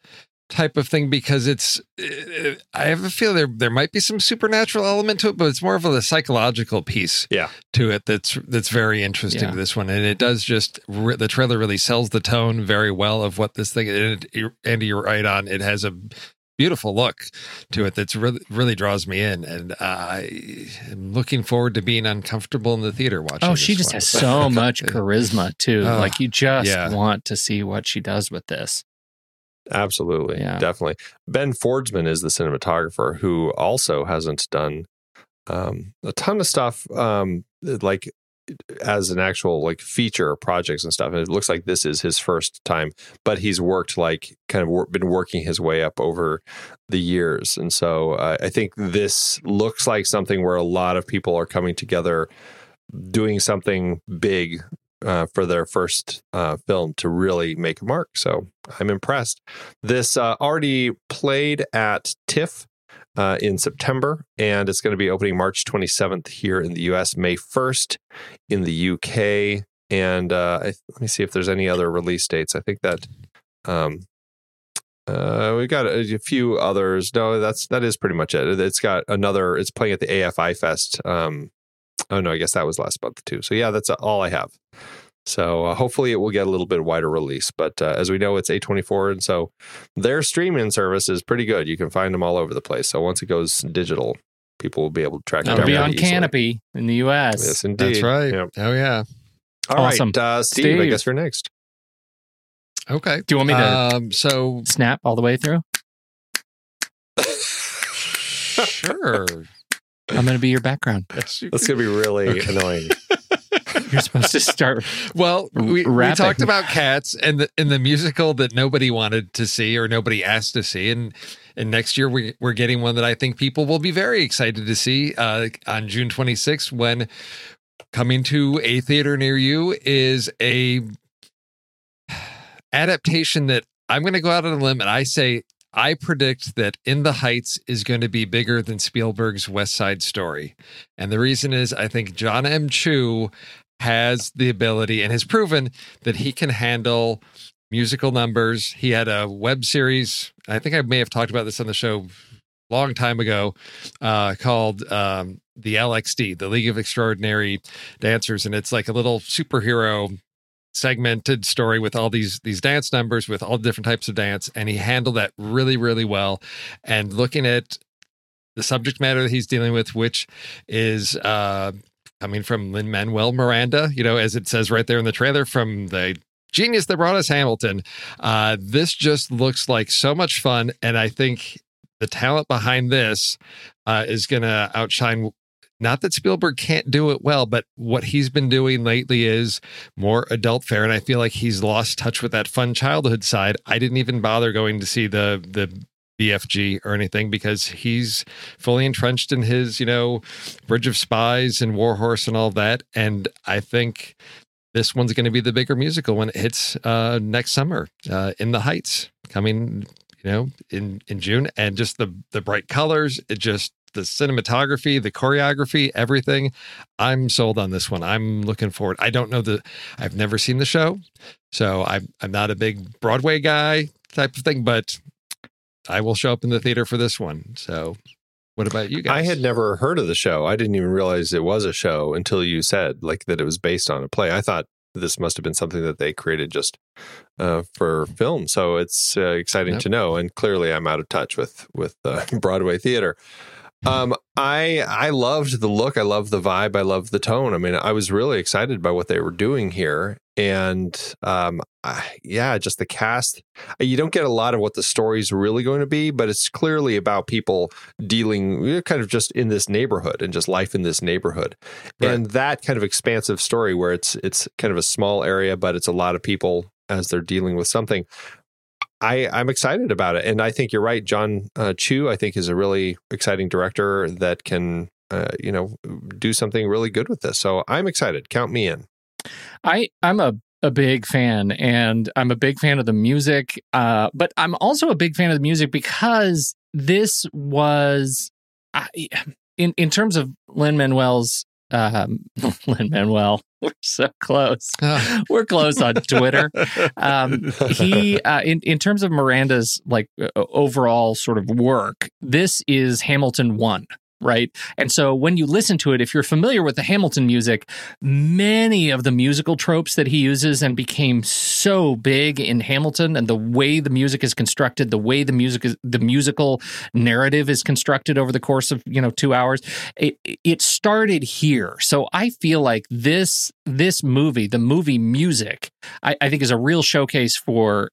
type of thing because it's. uh, I have a feel there there might be some supernatural element to it, but it's more of a psychological piece. Yeah. to it that's that's very interesting Yeah. to this one, and it does just re- the trailer really sells the tone very well of what this thing. And it, Andy, you're right on. It has a beautiful look to it that's really really draws me in, and I am looking forward to being uncomfortable in the theater watching. Oh, she just one. has so much charisma too. Oh, like you just yeah. want to see what she does with this. Absolutely. Yeah. Definitely. Ben Fordesman is the cinematographer who also hasn't done um, a ton of stuff um, like as an actual like feature projects and stuff. And it looks like this is his first time, but he's worked like kind of wor- been working his way up over the years. And so uh, I think this looks like something where a lot of people are coming together doing something big uh, for their first uh, film to really make a mark. So I'm impressed. This uh, already played at TIFF uh, in September, and it's going to be opening March 27th here in the US, May 1st in the UK. And uh, I, let me see if there's any other release dates. I think that um, uh, we got a, a few others. No, that's that is pretty much it. It's got another. It's playing at the AFI Fest. Um, oh no, I guess that was last month too. So yeah, that's all I have. So uh, hopefully it will get a little bit wider release. But uh, as we know, it's A24, and so their streaming service is pretty good. You can find them all over the place. So once it goes digital, people will be able to track it It'll down. be on easily. Kanopy in the U.S. Yes, indeed. That's right. Yep. Oh yeah. All right, Awesome. uh, Steve, I guess you're next. Okay. Do you want me to Um. So snap all the way through? sure. I'm going to be your background. Yes, you That's going to be really Okay. annoying. You're supposed to start. Well, we, we talked about cats and the in the musical that nobody wanted to see or nobody asked to see, and and next year we we're getting one that I think people will be very excited to see uh, on June 26th when coming to a theater near you is a adaptation that I'm going to go out on a limb and I say I predict that In the Heights is going to be bigger than Spielberg's West Side Story. And the reason is I think John M. Chu has the ability and has proven that he can handle musical numbers. He had a web series, I think I may have talked about this on the show long time ago, uh, called um, the LXD, the League of Extraordinary Dancers. And it's like a little superhero segmented story with all these these dance numbers with all different types of dance and he handled that really really well. And looking at the subject matter that he's dealing with which is uh coming from Lin Manuel Miranda you know as it says right there in the trailer from the genius that brought us Hamilton uh this just looks like so much fun and I think the talent behind this uh, is going to outshine not that Spielberg can't do it well, but what he's been doing lately is more adult fare, and I feel like he's lost touch with that fun childhood side. I didn't even bother going to see the the BFG or anything because he's fully entrenched in his, you know, Bridge of Spies and Warhorse and all that. And I think this one's going to be the bigger musical when it hits uh, next summer uh, in the Heights coming, you know, in in June. And just the the bright colors, it just the cinematography, the choreography, everything. I'm sold on this one. I'm looking forward. I don't know the I've never seen the show. So I'm I'm not a big Broadway guy type of thing, but I will show up in the theater for this one. So what about you guys? I had never heard of the show. I didn't even realize it was a show until you said like that it was based on a play. I thought this must have been something that they created just uh, for film. So it's uh, exciting Yep. to know. And clearly, I'm out of touch with with uh, Broadway theater. Um, I I loved the look. I loved the vibe. I loved the tone. I mean, I was really excited by what they were doing here. And um, I, yeah, just the cast. You don't get a lot of what the story's really going to be, but it's clearly about people dealing kind of just in this neighborhood and just life in this neighborhood. Right. And that kind of expansive story where it's it's kind of a small area, but it's a lot of people as they're dealing with something. I, I'm excited about it. And I think you're right. John uh, Chu, I think, is a really exciting director that can, uh, you know, do something really good with this. So I'm excited. Count me in. I I'm a a big fan, and I'm a big fan of the music. Uh, but I'm also a big fan of the music because this was, I, in in terms of Lin Manuel's um, Lin Manuel. We're so close. We're close on Twitter. Um, he, uh, in in terms of Miranda's like uh, overall sort of work, this is Hamilton one. Right. And so when you listen to it, if you're familiar with the Hamilton music, many of the musical tropes that he uses and became so big in Hamilton and the way the music is constructed, the way the music is, the musical narrative is constructed over the course of, you know, two hours, it, it started here. So I feel like this, this movie, the movie music, I, I think is a real showcase for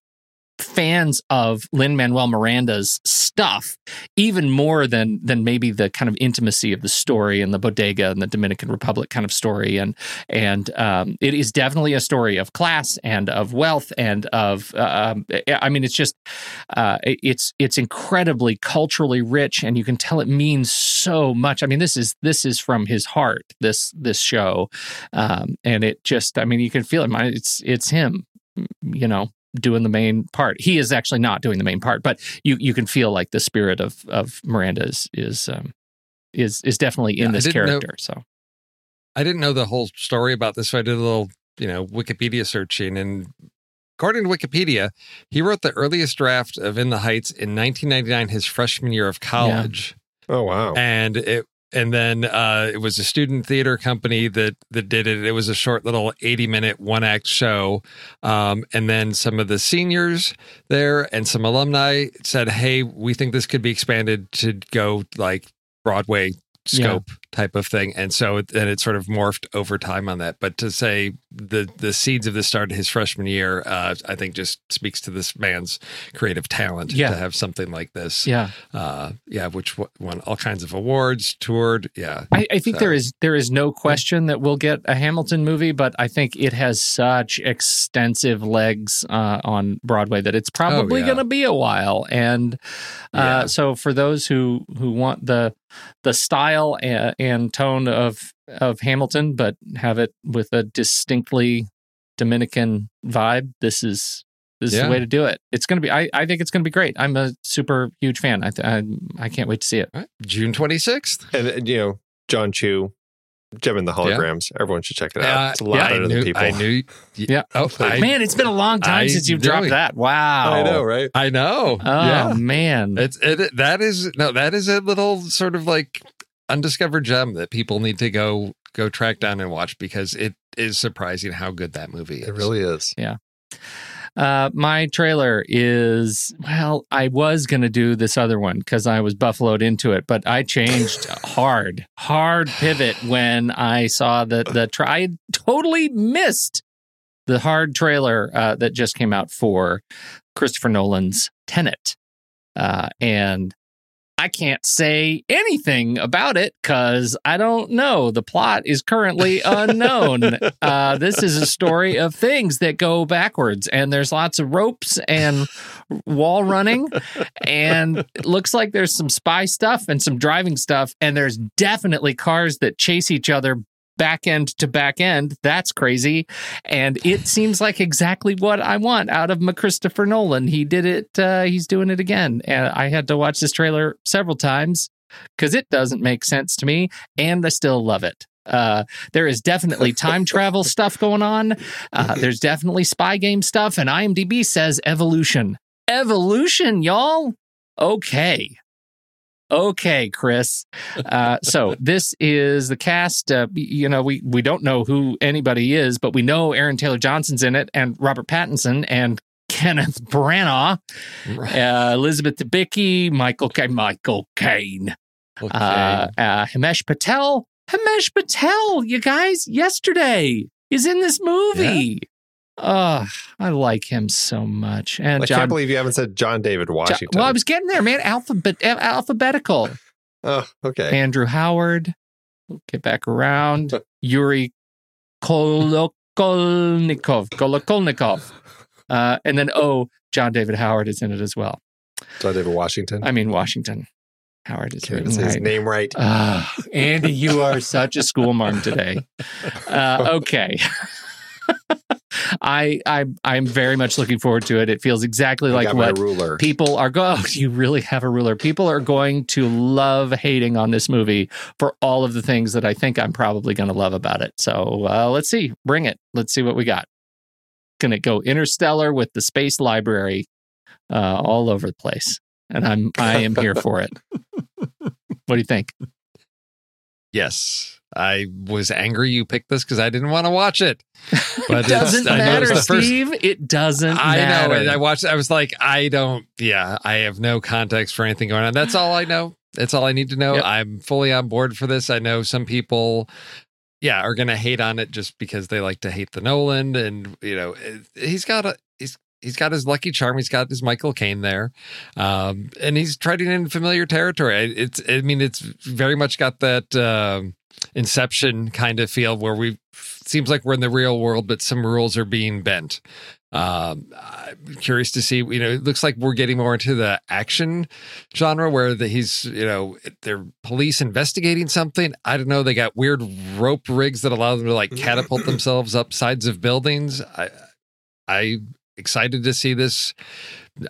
fans of Lin Manuel Miranda's stuff, even more than than maybe the kind of intimacy of the story and the bodega and the Dominican Republic kind of story. And and um, it is definitely a story of class and of wealth and of uh, I mean, it's just uh, it's it's incredibly culturally rich, and you can tell it means so much. I mean, this is this is from his heart. This this show, um, and it just I mean, you can feel it. It's it's him, you know doing the main part. He is actually not doing the main part, but you you can feel like the spirit of of Miranda is is um, is is definitely in Yeah, this didn't know- character. so I didn't know the whole story about this, so I did a little, you know, Wikipedia searching. And according to Wikipedia, he wrote the earliest draft of In the Heights in 1999, his freshman year of college. Oh wow. and it and then uh, it was a student theater company that that did it. It was a short little eighty minute one act show, um, and then some of the seniors there and some alumni said, "Hey, we think this could be expanded to go like Broadway scope type of thing." And so it, and it sort of morphed over time on that. But to say the the seeds of this started his freshman year, uh, I think just speaks to this man's creative talent Yeah. to have something like this yeah, uh yeah which won all kinds of awards toured yeah I, I think So- there is there is no question that we'll get a Hamilton movie, but I think it has such extensive legs uh, on Broadway that it's probably yeah. going to be a while. And uh, Yeah. so for those who who want the the style and, and tone of of Hamilton, but have it with a distinctly Dominican vibe, this is. This is Yeah. the way to do it. It's going to be. I, I think it's going to be great. I'm a super huge fan. I, th- I I can't wait to see it. All right. june 26th and, and, you know, John Chu, Jem and the Holograms. Everyone should check it out. Uh, it's a lot yeah, better I than knew, people. I knew Yeah. oh I, Man, it's been a long time I since you've dropped it. that. Wow. I know, right? I know Oh yeah man. it's it, that is no that is a little sort of like undiscovered gem that people need to go go track down and watch because it is surprising how good that movie is It really is. Yeah. Uh, my trailer is well. I was gonna do this other one because I was buffaloed into it, but I changed hard, hard pivot when I saw the the. Tra- I totally missed the hard trailer uh, that just came out for Christopher Nolan's Tenet, uh, and I can't say anything about it because I don't know. The plot is currently unknown. uh, this is a story of things that go backwards, and there's lots of ropes and wall running, and it looks like there's some spy stuff and some driving stuff, and there's definitely cars that chase each other back end to back end. That's crazy. And it seems like exactly what I want out of my Christopher Nolan. He did it, uh, he's doing it again. And I had to watch this trailer several times because it doesn't make sense to me, and I still love it. Uh, there is definitely time travel stuff going on. Uh, there's definitely spy game stuff, and IMDb says evolution. Evolution, y'all. Okay. Okay, Chris. Uh, so this is the cast. Uh, you know, we we don't know who anybody is, but we know Aaron Taylor Johnson's in it, and Robert Pattinson, and Kenneth Branagh, uh, Elizabeth Debicki, Michael K. Michael Caine, Okay. uh, uh, Himesh Patel. Himesh Patel, you guys, yesterday is in this movie. Oh, I like him so much. And I John, can't believe you haven't said John David Washington. well, I was getting there, man. Alphabet, alphabetical. oh, okay. Andrew Howard. We'll get back around. Yuri Kolokolnikov. Kolokolnikov. Uh, and then, oh, John David Howard is in it as well. John David Washington. I mean, Washington. Howard is can't even his name right. Ah, Andy, you are such a schoolmarm today. Uh, okay. I I I'm very much looking forward to it. It feels exactly I like what ruler. people are going. Oh, you really have a ruler. People are going to love hating on this movie for all of the things that I think I'm probably going to love about it. So uh, let's see, bring it. Let's see what we got. Going to go interstellar with the space library uh, all over the place, and I'm I am here for it. What do you think? Yes. I was angry you picked this because I didn't want to watch it. But It doesn't it's, matter, first. Steve. It doesn't I matter. know. I watched. I was like, I don't. Yeah, I have no context for anything going on. That's all I know. That's all I need to know. Yep. I'm fully on board for this. I know some people, yeah, are going to hate on it just because they like to hate the Nolan, and you know, he's got a he's he's got his lucky charm. He's got his Michael Caine there, um, and he's treading in familiar territory. It's I mean, it's very much got that. um Inception kind of feel where we seems like we're in the real world, but some rules are being bent. Um, I'm curious to see. You know, it looks like we're getting more into the action genre where the, he's, you know, they're police investigating something. I don't know. They got weird rope rigs that allow them to like catapult themselves up sides of buildings. I, I excited to see this.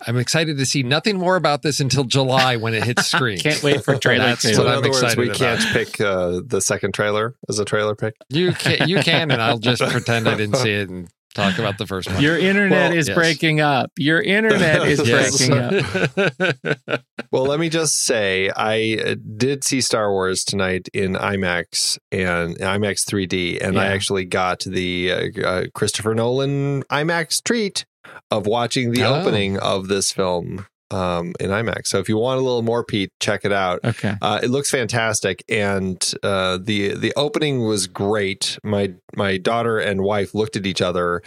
I'm excited to see nothing more about this until July when it hits screen. Can't wait for trailer That's two. So what in I'm other words, excited we about. can't pick uh, the second trailer as a trailer pick. You can, you can, and I'll just pretend I didn't see it and talk about the first one. Your internet Well, is yes. breaking up. Your internet is breaking up. Well, let me just say, I uh, did see Star Wars tonight in IMAX and IMAX 3D, and I actually got the uh, uh, Christopher Nolan IMAX treat of watching the Oh. opening of this film um, in IMAX. So if you want a little more, Pete, check it out. Okay. Uh, it looks fantastic, and uh, the the opening was great. My my daughter and wife looked at each other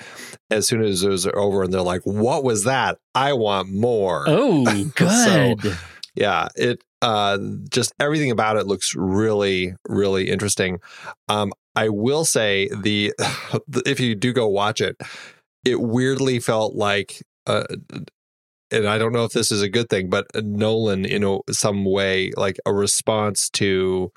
as soon as it was over, and they're like, "What was that? I want more." Oh, good. yeah it uh just everything about it looks really really interesting um i will say the if you do go watch it it weirdly felt like uh and i don't know if this is a good thing but nolan in a, some way like a response to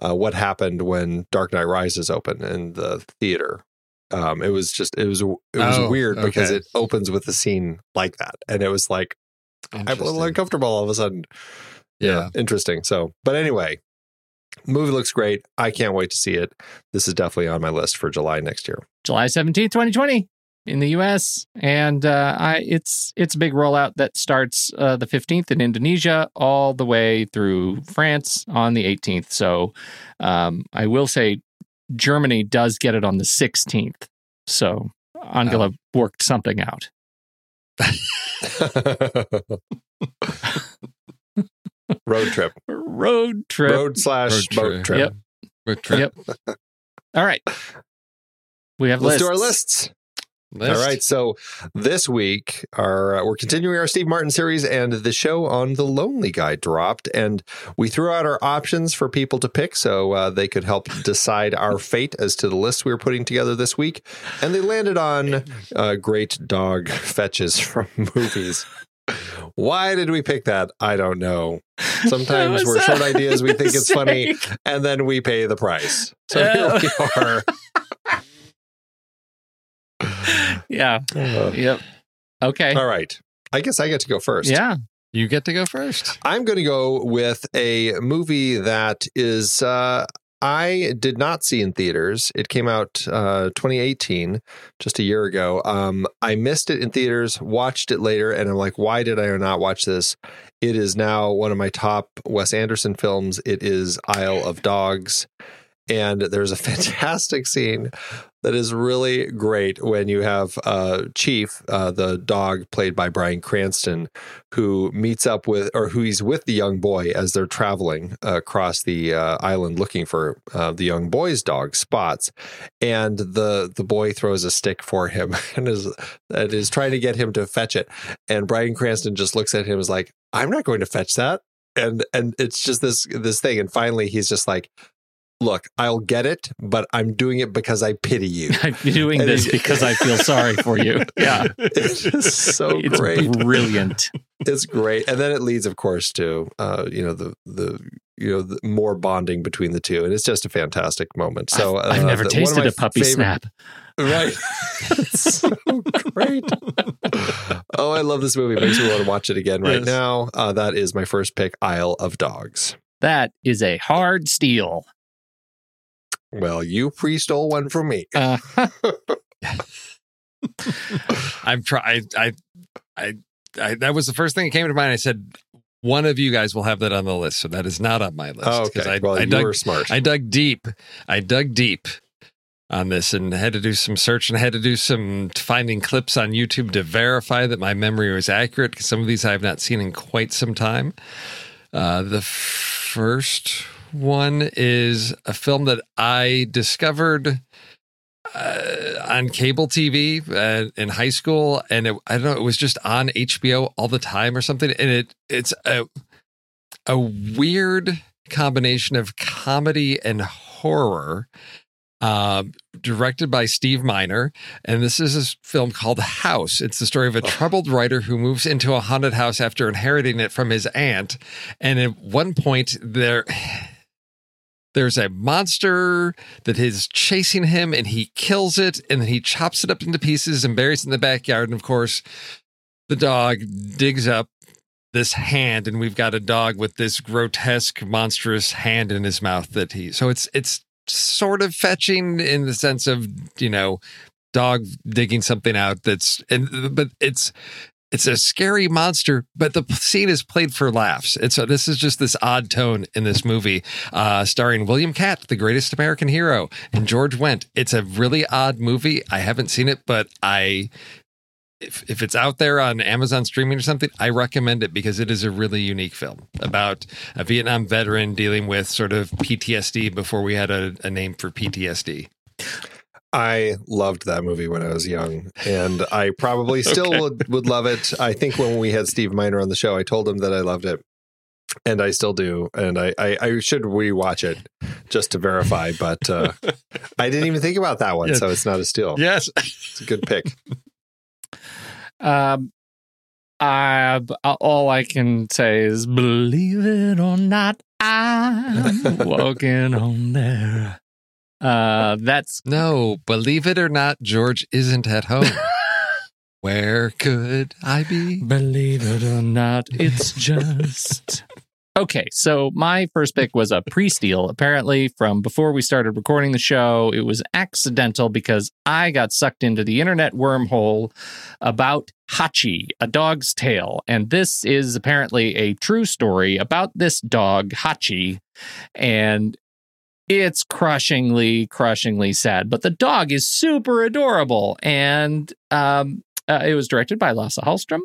uh, what happened when dark knight rises opened in the theater um it was just it was it was Oh, weird because it opens with a scene like that and it was like I'm a little uncomfortable all of a sudden. Yeah. Interesting. So, but anyway, movie looks great. I can't wait to see it. This is definitely on my list for July next year. July 17th, 2020 in the US. And uh, I, it's it's a big rollout that starts uh, the 15th in Indonesia all the way through France on the 18th. So um, I will say Germany does get it on the 16th. So Angela worked something out. Road trip. Road trip. Road slash Road boat trip. trip. Yep. Road trip. Yep. All right. We have Let's lists. do our lists. List. All right. So this week, our uh, we're continuing our Steve Martin series, and the show on the Lonely Guy dropped, and we threw out our options for people to pick, so uh, they could help decide our fate as to the list we were putting together this week, and they landed on uh, great dog fetches from movies. Why did we pick that? I don't know. Sometimes we're short ideas, we think it's funny, and then we pay the price. So here we are. Yeah. Uh, Yep. Okay. all right. I guess I get to go first. Yeah. You get to go first. I'm going to go with a movie that is uh, I did not see in theaters. It came out uh, 2018, just a year ago. Um, I missed it in theaters, watched it later, and I'm like, why did I not watch this? It is now one of my top Wes Anderson films. It is Isle of Dogs. And there's a fantastic scene that is really great when you have uh, Chief, uh, the dog played by Bryan Cranston, who meets up with, or who he's with the young boy as they're traveling across the uh, island looking for uh, the young boy's dog, Spots, and the the boy throws a stick for him and is and is trying to get him to fetch it, and Bryan Cranston just looks at him and is like, "I'm not going to fetch that," and and it's just this this thing, and finally he's just like. Look, I'll get it, but I'm doing it because I pity you. I'm doing And this because I feel sorry for you. Yeah. It's just so it's great. brilliant. it's great and then it leads of course to uh you know the the you know the more bonding between the two and it's just a fantastic moment so I've, I've uh, never the- tasted a puppy favorite- snap. Right. It's so great. Oh, I love this movie. Makes me want to watch it again right Yes. now. Uh, that is my first pick, Isle of Dogs. That is a hard steal. Well, you pre stole one from me. Uh, I'm try. I, I, I, I, that was the first thing that came to mind. I said one of you guys will have that on the list, so that is not on my list. Oh, 'cause okay. I, well, I you dug, were smart. I dug deep. I dug deep on this and had to do some search and had to do some finding clips on YouTube to verify that my memory was accurate because some of these I have not seen in quite some time. Uh, the first one is a film that I discovered uh, on cable TV uh, in high school, and it, I don't know, it was just on HBO all the time or something. And it it's a a weird combination of comedy and horror. Uh, directed by Steve Miner, and this is a film called House. It's the story of a troubled writer who moves into a haunted house after inheriting it from his aunt. And at one point, there there's a monster that is chasing him and he kills it and then he chops it up into pieces and buries it in the backyard. And of course the dog digs up this hand and we've got a dog with this grotesque monstrous hand in his mouth that he so it's it's sort of fetching in the sense of you know dog digging something out that's and but it's it's a scary monster, but the scene is played for laughs. And so this is just this odd tone in this movie, uh, starring William Katt, the greatest American hero, and George Wendt. It's a really odd movie. I haven't seen it, but I, if if it's out there on Amazon streaming or something, I recommend it because it is a really unique film about a Vietnam veteran dealing with sort of PTSD before we had a, a name for PTSD. I loved that movie when I was young, and I probably still Okay. would, would love it. I think when we had Steve Miner on the show, I told him that I loved it, and I still do. And I, I, I should rewatch it just to verify, but uh, I didn't even think about that one, Yeah. so it's not a steal. Yes, It's a good pick. um, I, all I can say is, believe it or not, I'm walking on there. Uh, that's No, believe it or not, George isn't at home. Where could I be? Believe it or not, it's just. Okay, so my first pick was a pre steal. Apparently, from before we started recording the show, it was accidental because I got sucked into the internet wormhole about Hachi, a dog's tale. And this is apparently a true story about this dog, Hachi. And it's crushingly, crushingly sad. But the dog is super adorable. And um, uh, it was directed by Lasse Hallström.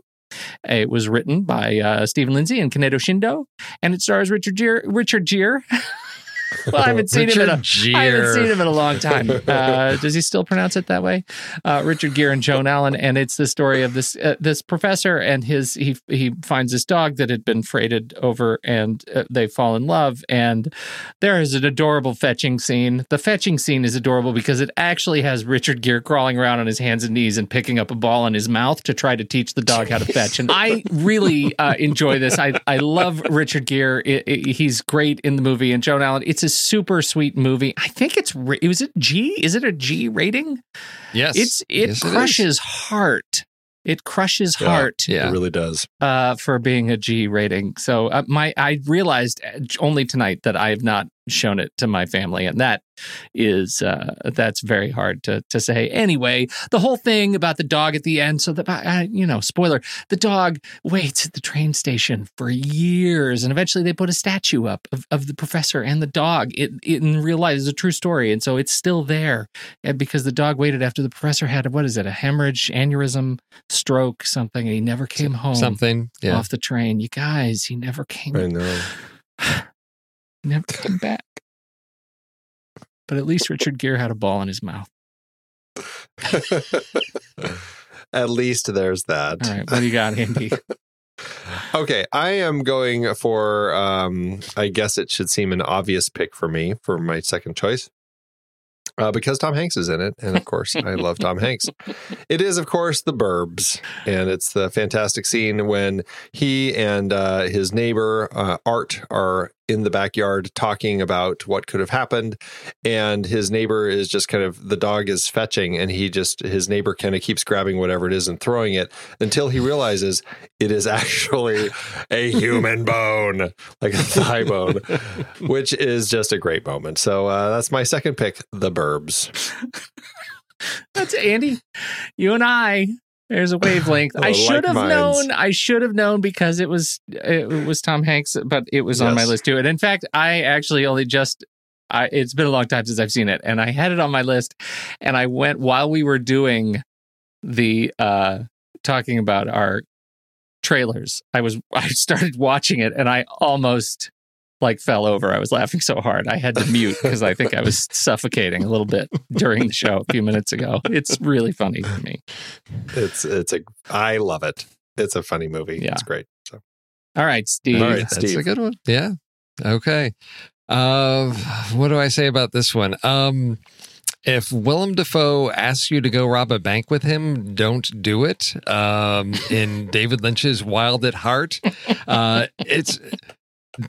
It was written by uh, Stephen Lindsey and Kaneto Shindo, and it stars Richard Gere. Richard Gere. well, I haven't seen him in a I haven't seen him in a long time. Uh, does he still pronounce it that way? Uh, Richard Gere and Joan Allen, and it's the story of this uh, this professor and his he he finds this dog that had been freighted over, and uh, they fall in love. And there is an adorable fetching scene. The fetching scene is adorable because it actually has Richard Gere crawling around on his hands and knees and picking up a ball in his mouth to try to teach the dog how to fetch. And I really uh, enjoy this. I I love Richard Gere. I- I- he's great in the movie, and Joan Allen. It's a super sweet movie. I think it's ra- was it G? Is it a G rating? Yes, It's it Yes, is. crushes heart. It crushes Yeah. heart Yeah. It really does. uh, for being a G rating. So uh, my I realized uh, only tonight that I have not shown it to my family, and that is uh, that's very hard to to say. Anyway, the whole thing about the dog at the end. So that I, you know, spoiler: the dog waits at the train station for years, and eventually they put a statue up of, of the professor and the dog. It, it in real life is a true story, and so it's still there because the dog waited after the professor had what is it a hemorrhage, aneurysm, stroke, something, and he never came home something. Yeah, off the train. You guys, he never came. I know. Never come back. But at least Richard Gere had a ball in his mouth. At least there's that. All right, what do you got, Andy? Okay, I am going for. Um, I guess it should seem an obvious pick for me for my second choice, uh, because Tom Hanks is in it, and of course I love Tom Hanks. It is, of course, The Burbs, and it's the fantastic scene when he and uh, his neighbor uh, Art are in the backyard talking about what could have happened. And his neighbor is just kind of, the dog is fetching, and he just, his neighbor kind of keeps grabbing whatever it is and throwing it until he realizes it is actually a human bone, like a thigh bone, which is just a great moment. So uh, that's my second pick, The Burbs. That's Andy. You and I. There's a wavelength. I Oh, should like have minds. known. I should have known because it was it was Tom Hanks, but it was on my list too. And in fact, I actually only just I it's been a long time since I've seen it, and I had it on my list, and I went while we were doing the uh talking about our trailers. I was I started watching it, and I almost like fell over. I was laughing so hard I had to mute because I think I was suffocating a little bit during the show a few minutes ago. It's really funny to me. It's, it's a, I love it. It's a funny movie. Yeah. It's great. So, All right, Steve. All right. That's Steve. a good one. Yeah. Okay. Uh, what do I say about this one? Um, if Willem Dafoe asks you to go rob a bank with him, don't do it. Um, in David Lynch's Wild at Heart, uh, it's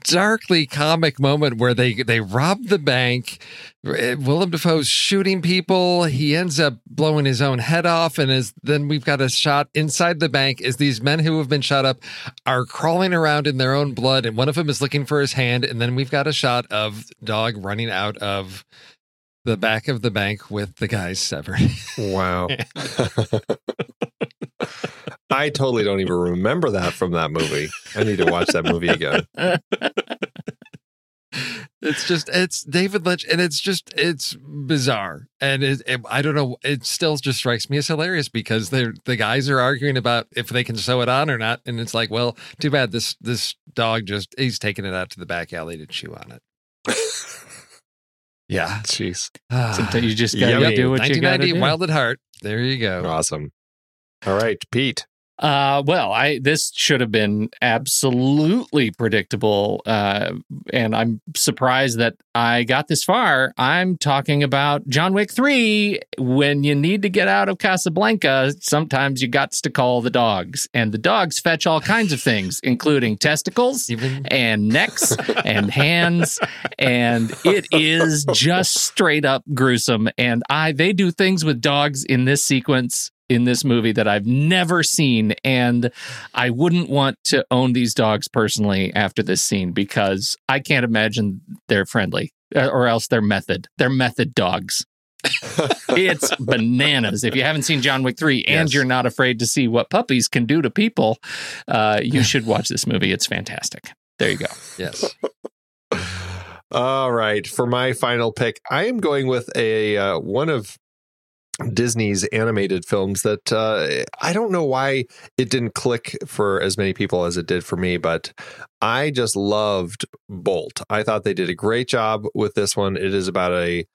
darkly comic moment where they they rob the bank. Uh, Willem Dafoe's shooting people. He ends up blowing his own head off, and is then we've got a shot inside the bank Is these men who have been shot up are crawling around in their own blood, and one of them is looking for his hand, and then we've got a shot of dog running out of the back of the bank with the guy's severed. wow. I totally don't even remember that from that movie. I need to watch that movie again. it's just it's David Lynch, and it's just it's bizarre, and it, it- I don't know. It still just strikes me as hilarious because they're the guys are arguing about if they can sew it on or not, and it's like, well, too bad this this dog just he's taking it out to the back alley to chew on it. yeah, Jeez. Ah. Sometimes you just gotta Yummy. do what you gotta 1990 do. Wild at Heart. There you go. Awesome. All right, Pete. Uh, well, I this should have been absolutely predictable, uh, and I'm surprised that I got this far. I'm talking about John Wick Three. When you need to get out of Casablanca, sometimes you got to call the dogs, and the dogs fetch all kinds of things, including testicles and necks and hands and it is just straight up gruesome and i they do things with dogs in this sequence in this movie that i've never seen and i wouldn't want to own these dogs personally after this scene because i can't imagine they're friendly uh, or else they're method they're method dogs it's bananas. If you haven't seen John Wick 3 and Yes. you're not afraid to see what puppies can do to people, uh, you should watch this movie. It's fantastic. There you go. yes. All right, for my final pick, I am going with a uh, one of Disney's animated films that uh, I don't know why it didn't click for as many people as it did for me, but I just loved Bolt. I thought they did a great job with this one. It is about a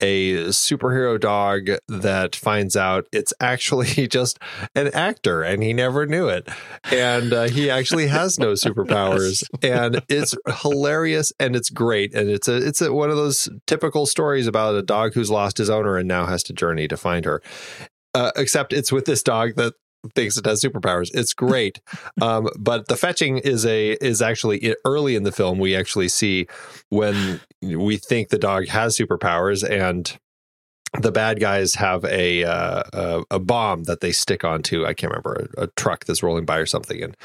a superhero dog that finds out it's actually just an actor and he never knew it. And uh, he actually has no superpowers. And it's hilarious and it's great. And it's a it's a, one of those typical stories about a dog who's lost his owner and now has to journey to find her. Uh, except it's with this dog that thinks it has superpowers. It's great. Um, but the fetching is a is actually early in the film we actually see when we think the dog has superpowers and the bad guys have a uh, a, a bomb that they stick onto. I can't remember a, a truck that's rolling by or something. And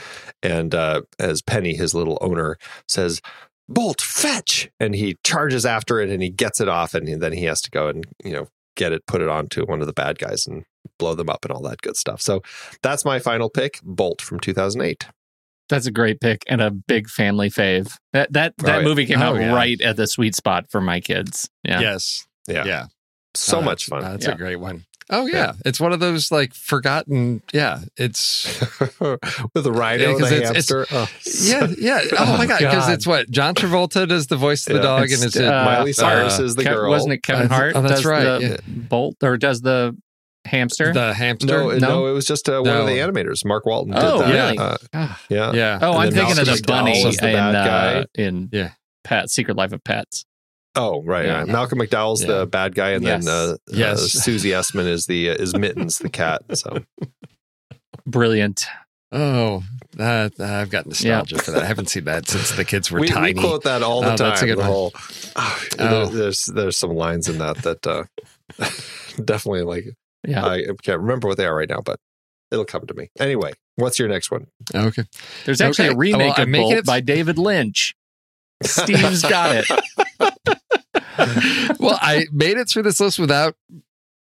and uh, as Penny his little owner says Bolt fetch! And he charges after it and he gets it off and then he has to go and you know get it put it onto one of the bad guys and blow them up and all that good stuff so that's my final pick Bolt from 2008 That's a great pick and a big family fave. That that that Oh, yeah. movie came Oh, out yeah. right at the sweet spot for my kids. Yeah. Yes. yeah, Yeah. so Uh, much fun That's Yeah. a great one. Oh yeah. It's one of those like forgotten. Yeah. It's with the rhino Yeah, and 'cause the it's- it's- oh, yeah yeah. Oh, Oh, my god. Because it's what John Travolta does the voice of the Yeah. dog, It's, and it's uh, Miley Cyrus uh, is the Kev- girl Wasn't it Kevin Uh, Hart? oh, that's does right, The yeah. Bolt or does the hamster? the hamster. No, no, No? it was just uh, one of the animators. Mark Walton did Oh, that. really? Uh, Ah. yeah. yeah. oh, and I'm thinking of the bunny McDowell was the in uh, guy. in Yeah. Pat Secret Life of Pets. Oh, right. Yeah. right. Malcolm McDowell's Yeah. the bad guy, and Yes. then uh, Yes. uh, Susie Essman is the uh, is Mittens, the cat. So Brilliant. Oh, uh, I've got nostalgia for that. I haven't seen that since the kids were we, tiny. we quote that all the Oh, time. that's a good the one. whole, oh, Oh. There's there's some lines in that that uh, definitely like Yeah. I can't remember what they are right now, but it'll come to me. Anyway, what's your next one? okay. There's actually Okay. a remake Well, I'm of making Bolt it- by David Lynch. Steve's got it. well, I made it through this list without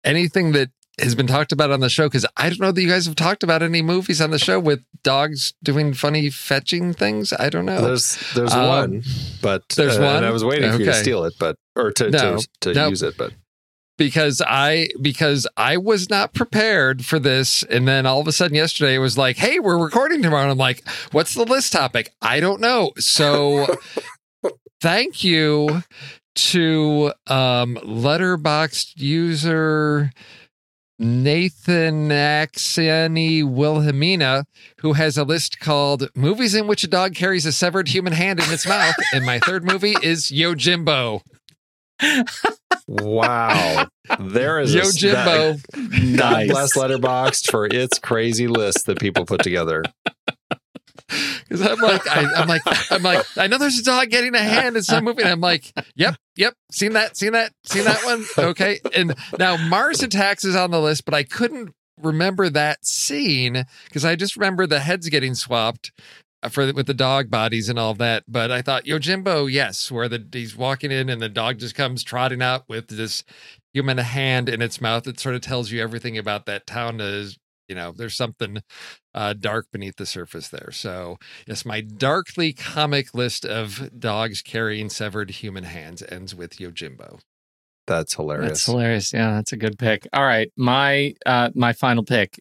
anything that has been talked about on the show because I don't know that you guys have talked about any movies on the show with dogs doing funny fetching things. I don't know. There's there's Um, one, but there's uh, one? and I was waiting for you to steal it, but or to No, to, to no. use it, but because I because I was not prepared for this, and then all of a sudden yesterday it was like, "Hey, we're recording tomorrow," and I'm like, "What's the list topic?" I don't know. So, thank you to um, Letterboxd user Nathan Axiani Wilhelmina, who has a list called "Movies in which a dog carries a severed human hand in its mouth," and my third movie is Yojimbo. Wow, there is a, Yojimbo. God Nice. bless Letterboxd for its crazy list that people put together. Because I'm like, I, I'm like, I'm like, I know there's a dog getting a hand in some movie, and I'm like, yep, yep, seen that, seen that, seen that one. Okay, and now Mars Attacks is on the list, but I couldn't remember that scene because I just remember the heads getting swapped for the, with the dog bodies and all that. But I thought Yojimbo, yes, where the he's walking in and the dog just comes trotting out with this human hand in its mouth. It sort of tells you everything about that town. Is you know, there's something uh, dark beneath the surface there. So, yes, my darkly comic list of dogs carrying severed human hands ends with Yojimbo. That's hilarious. That's hilarious. Yeah, that's a good pick. All right, my uh my final pick.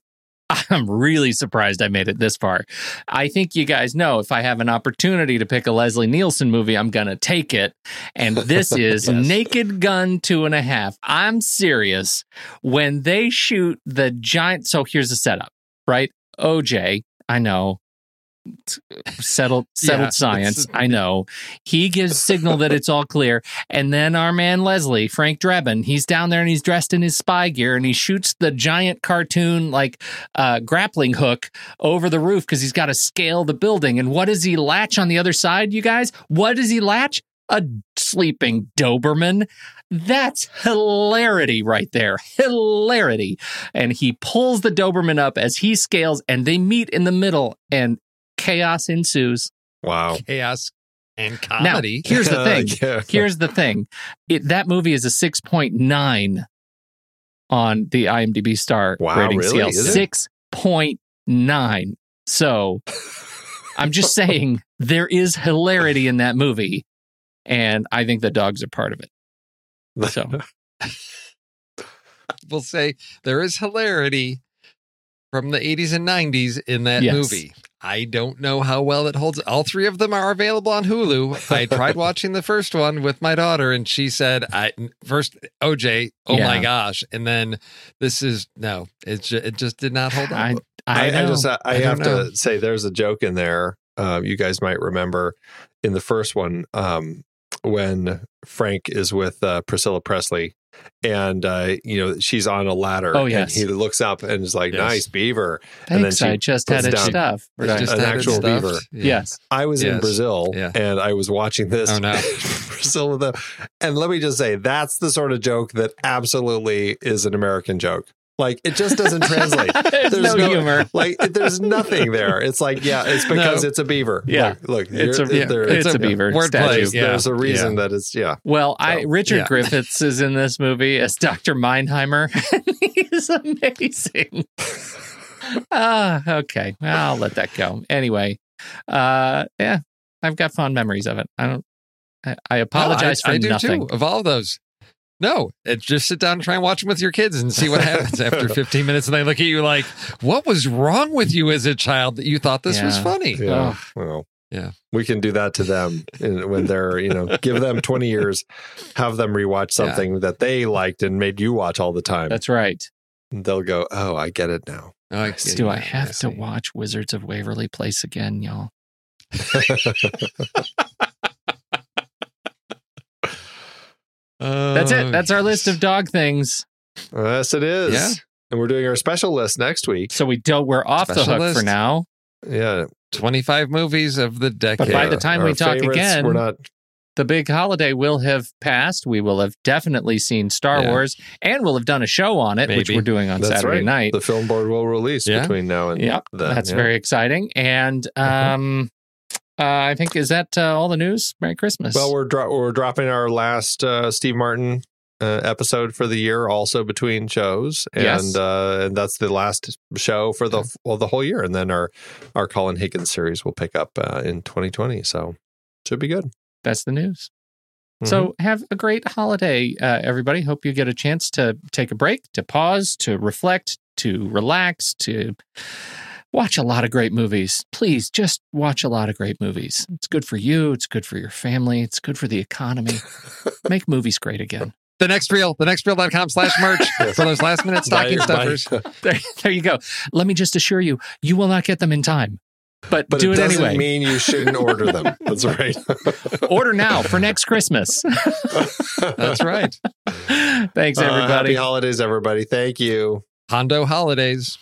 I'm really surprised I made it this far. I think you guys know if I have an opportunity to pick a Leslie Nielsen movie, I'm gonna take it. And this is Yes. Naked Gun Two and a Half. I'm serious. When they shoot the giant, so here's the setup, right? OJ, I know. Settled, settled Yeah, science. I know. He gives signal that it's all clear, and then our man Leslie, Frank Drebin, he's down there and he's dressed in his spy gear and he shoots the giant cartoon like uh, grappling hook over the roof because he's got to scale the building. And what does he latch on the other side, you guys? What does he latch? A sleeping Doberman. That's hilarity right there. Hilarity. And he pulls the Doberman up as he scales and they meet in the middle and chaos ensues. wow. Chaos and Now, comedy. here's the thing. Yeah. Here's the thing. It, that movie is a 6.9 on the IMDb star Wow, rating really? scale. 6.9. So I'm just saying there is hilarity in that movie. And I think the dogs are part of it. So we'll say there is hilarity from the 80s and 90s in that Yes. movie. I don't know how well it holds. All three of them are available on Hulu. I tried watching the first one with my daughter, and she said, "I first OJ, oh my gosh," and then this is no, it ju- it just did not hold up. I, I, I, I just I, I have know. to say there's a joke in there. Uh, you guys might remember in the first one um, when Frank is with uh, Priscilla Presley, and uh, you know she's on a ladder. Oh, yes. and he looks up and is like, Yes. "Nice beaver." and then Thanks. she I just had puts it down- stuff. It's Right. just an actual stuff. beaver. Yeah. Yes. I was in Brazil Yeah. and I was watching this. Oh, no. Priscilla, the, and let me just say, that's the sort of joke that absolutely is an American joke. Like it just doesn't translate. There's, no, humor. Like there's nothing there. It's like, yeah, it's because No. it's a beaver. Yeah. Look, look It's a- there- it's a beaver wordplay. statue. Yeah. There's a reason Yeah. that it's yeah. Well, I Richard yeah. Griffiths is in this movie as Dr. Meinheimer. And he's amazing. Ah, okay. I'll let that go. Anyway, uh, yeah, I've got fond memories of it. I don't. I, I apologize No, I, for I do nothing. too. Of all those. No, it's just sit down and try and watch them with your kids and see what happens after 15 minutes. And they look at you like, what was wrong with you as a child that you thought this was funny? Yeah. Oh. Well, Yeah. We can do that to them when they're, you know, give them 20 years, have them rewatch Yeah. something that they liked and made you watch all the time. That's right. They'll go, "Oh, I get it now." Oh, I Do. I have to watch Wizards of Waverly Place again, y'all? That's it. Oh, That's our list of dog things. yes, it is. Yeah. And we're doing our special list next week. So we don't. We're off the Special hook for now. Yeah. 25 movies of the decade. But by the time we Our talk favorites, again, we're not. the big holiday will have passed. We will have definitely seen Star Yeah. Wars, and we'll have done a show on it, which Maybe. we're doing on That's Saturday right. night. The film board will release Yeah. between now and Yep, then. that's yeah. very exciting. And um, uh, I think is that uh, all the news. Merry Christmas. Well, we're dro- we're dropping our last uh, Steve Martin uh, episode for the year, also between shows, and Yes. uh, and that's the last show for the well the whole year, and then our our Colin Higgins series will pick up uh, in 2020. So should be good. that's the news. Mhm. So have a great holiday, uh, everybody. Hope you get a chance to take a break, to pause, to reflect, to relax, to watch a lot of great movies. Please just watch a lot of great movies. It's good for you. It's good for your family. It's good for the economy. Make movies great again. the next reel, the next reel.com slash merch for those last minute stocking Buy- buy- stuffers. There, there you go. Let me just assure you, you will not get them in time. But, but do it it, doesn't anyway. mean you shouldn't order them. That's right. Order now for next Christmas. That's right. Thanks, Uh, everybody. happy holidays, everybody. Thank you. Hondo holidays.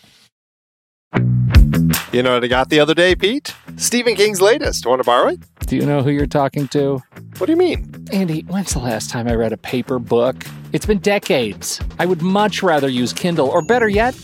You know what I got the other day, Pete? Stephen King's latest. Want to borrow it? Do you know who you're talking to? What do you mean? Andy, when's the last time I read a paper book? It's been decades. I would much rather use Kindle, or better yet,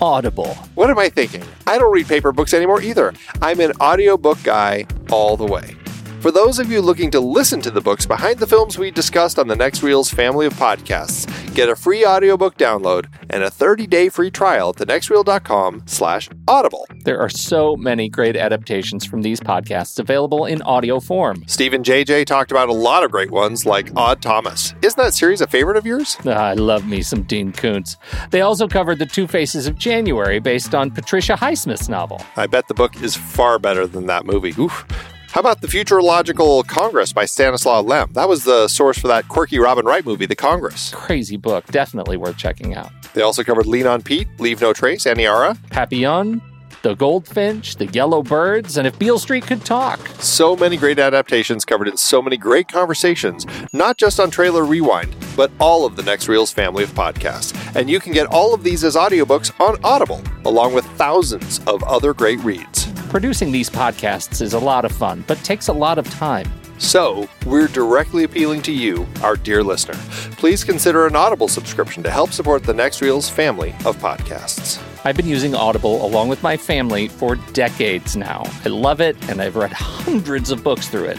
Audible. What am I thinking? I don't read paper books anymore either. I'm an audiobook guy all the way. For those of you looking to listen to the books behind the films we discussed on the Next Reels family of podcasts, get a free audiobook download and a 30-day free trial at thenextreel.com slash audible. There are so many great adaptations from these podcasts available in audio form. Stephen JJ talked about a lot of great ones like Odd Thomas. Isn't that series a favorite of yours? Ah, I love me some Dean Koontz. They also covered The Two Faces of January based on Patricia Highsmith's novel. I bet the book is far better than that movie. Oof. How about The Futurological Congress by Stanislaw Lem? That was the source for that quirky Robin Wright movie, The Congress. Crazy book, definitely worth checking out. They also covered Lean on Pete, Leave No Trace, Aniara. Papillon, The Goldfinch, The Yellow Birds, and If Beale Street Could Talk. So many great adaptations covered in so many great conversations, not just on Trailer Rewind, but all of the Next Reels family of podcasts. And you can get all of these as audiobooks on Audible, along with thousands of other great reads. Producing these podcasts is a lot of fun, but takes a lot of time. So, we're directly appealing to you, our dear listener. Please consider an Audible subscription to help support the Next Reels family of podcasts. I've been using Audible along with my family for decades now. I love it, and I've read hundreds of books through it.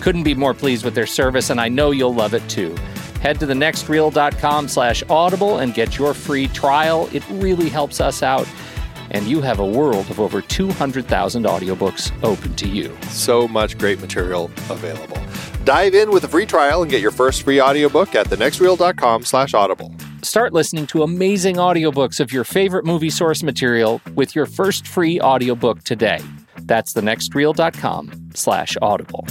Couldn't be more pleased with their service, and I know you'll love it too. Head to thenextreel.com slash audible and get your free trial. It really helps us out, and you have a world of over 200,000 audiobooks open to you. So much great material available. Dive in with a free trial and get your first free audiobook at thenextreel.com slash audible. Start listening to amazing audiobooks of your favorite movie source material with your first free audiobook today. That's thenextreel.com slash audible.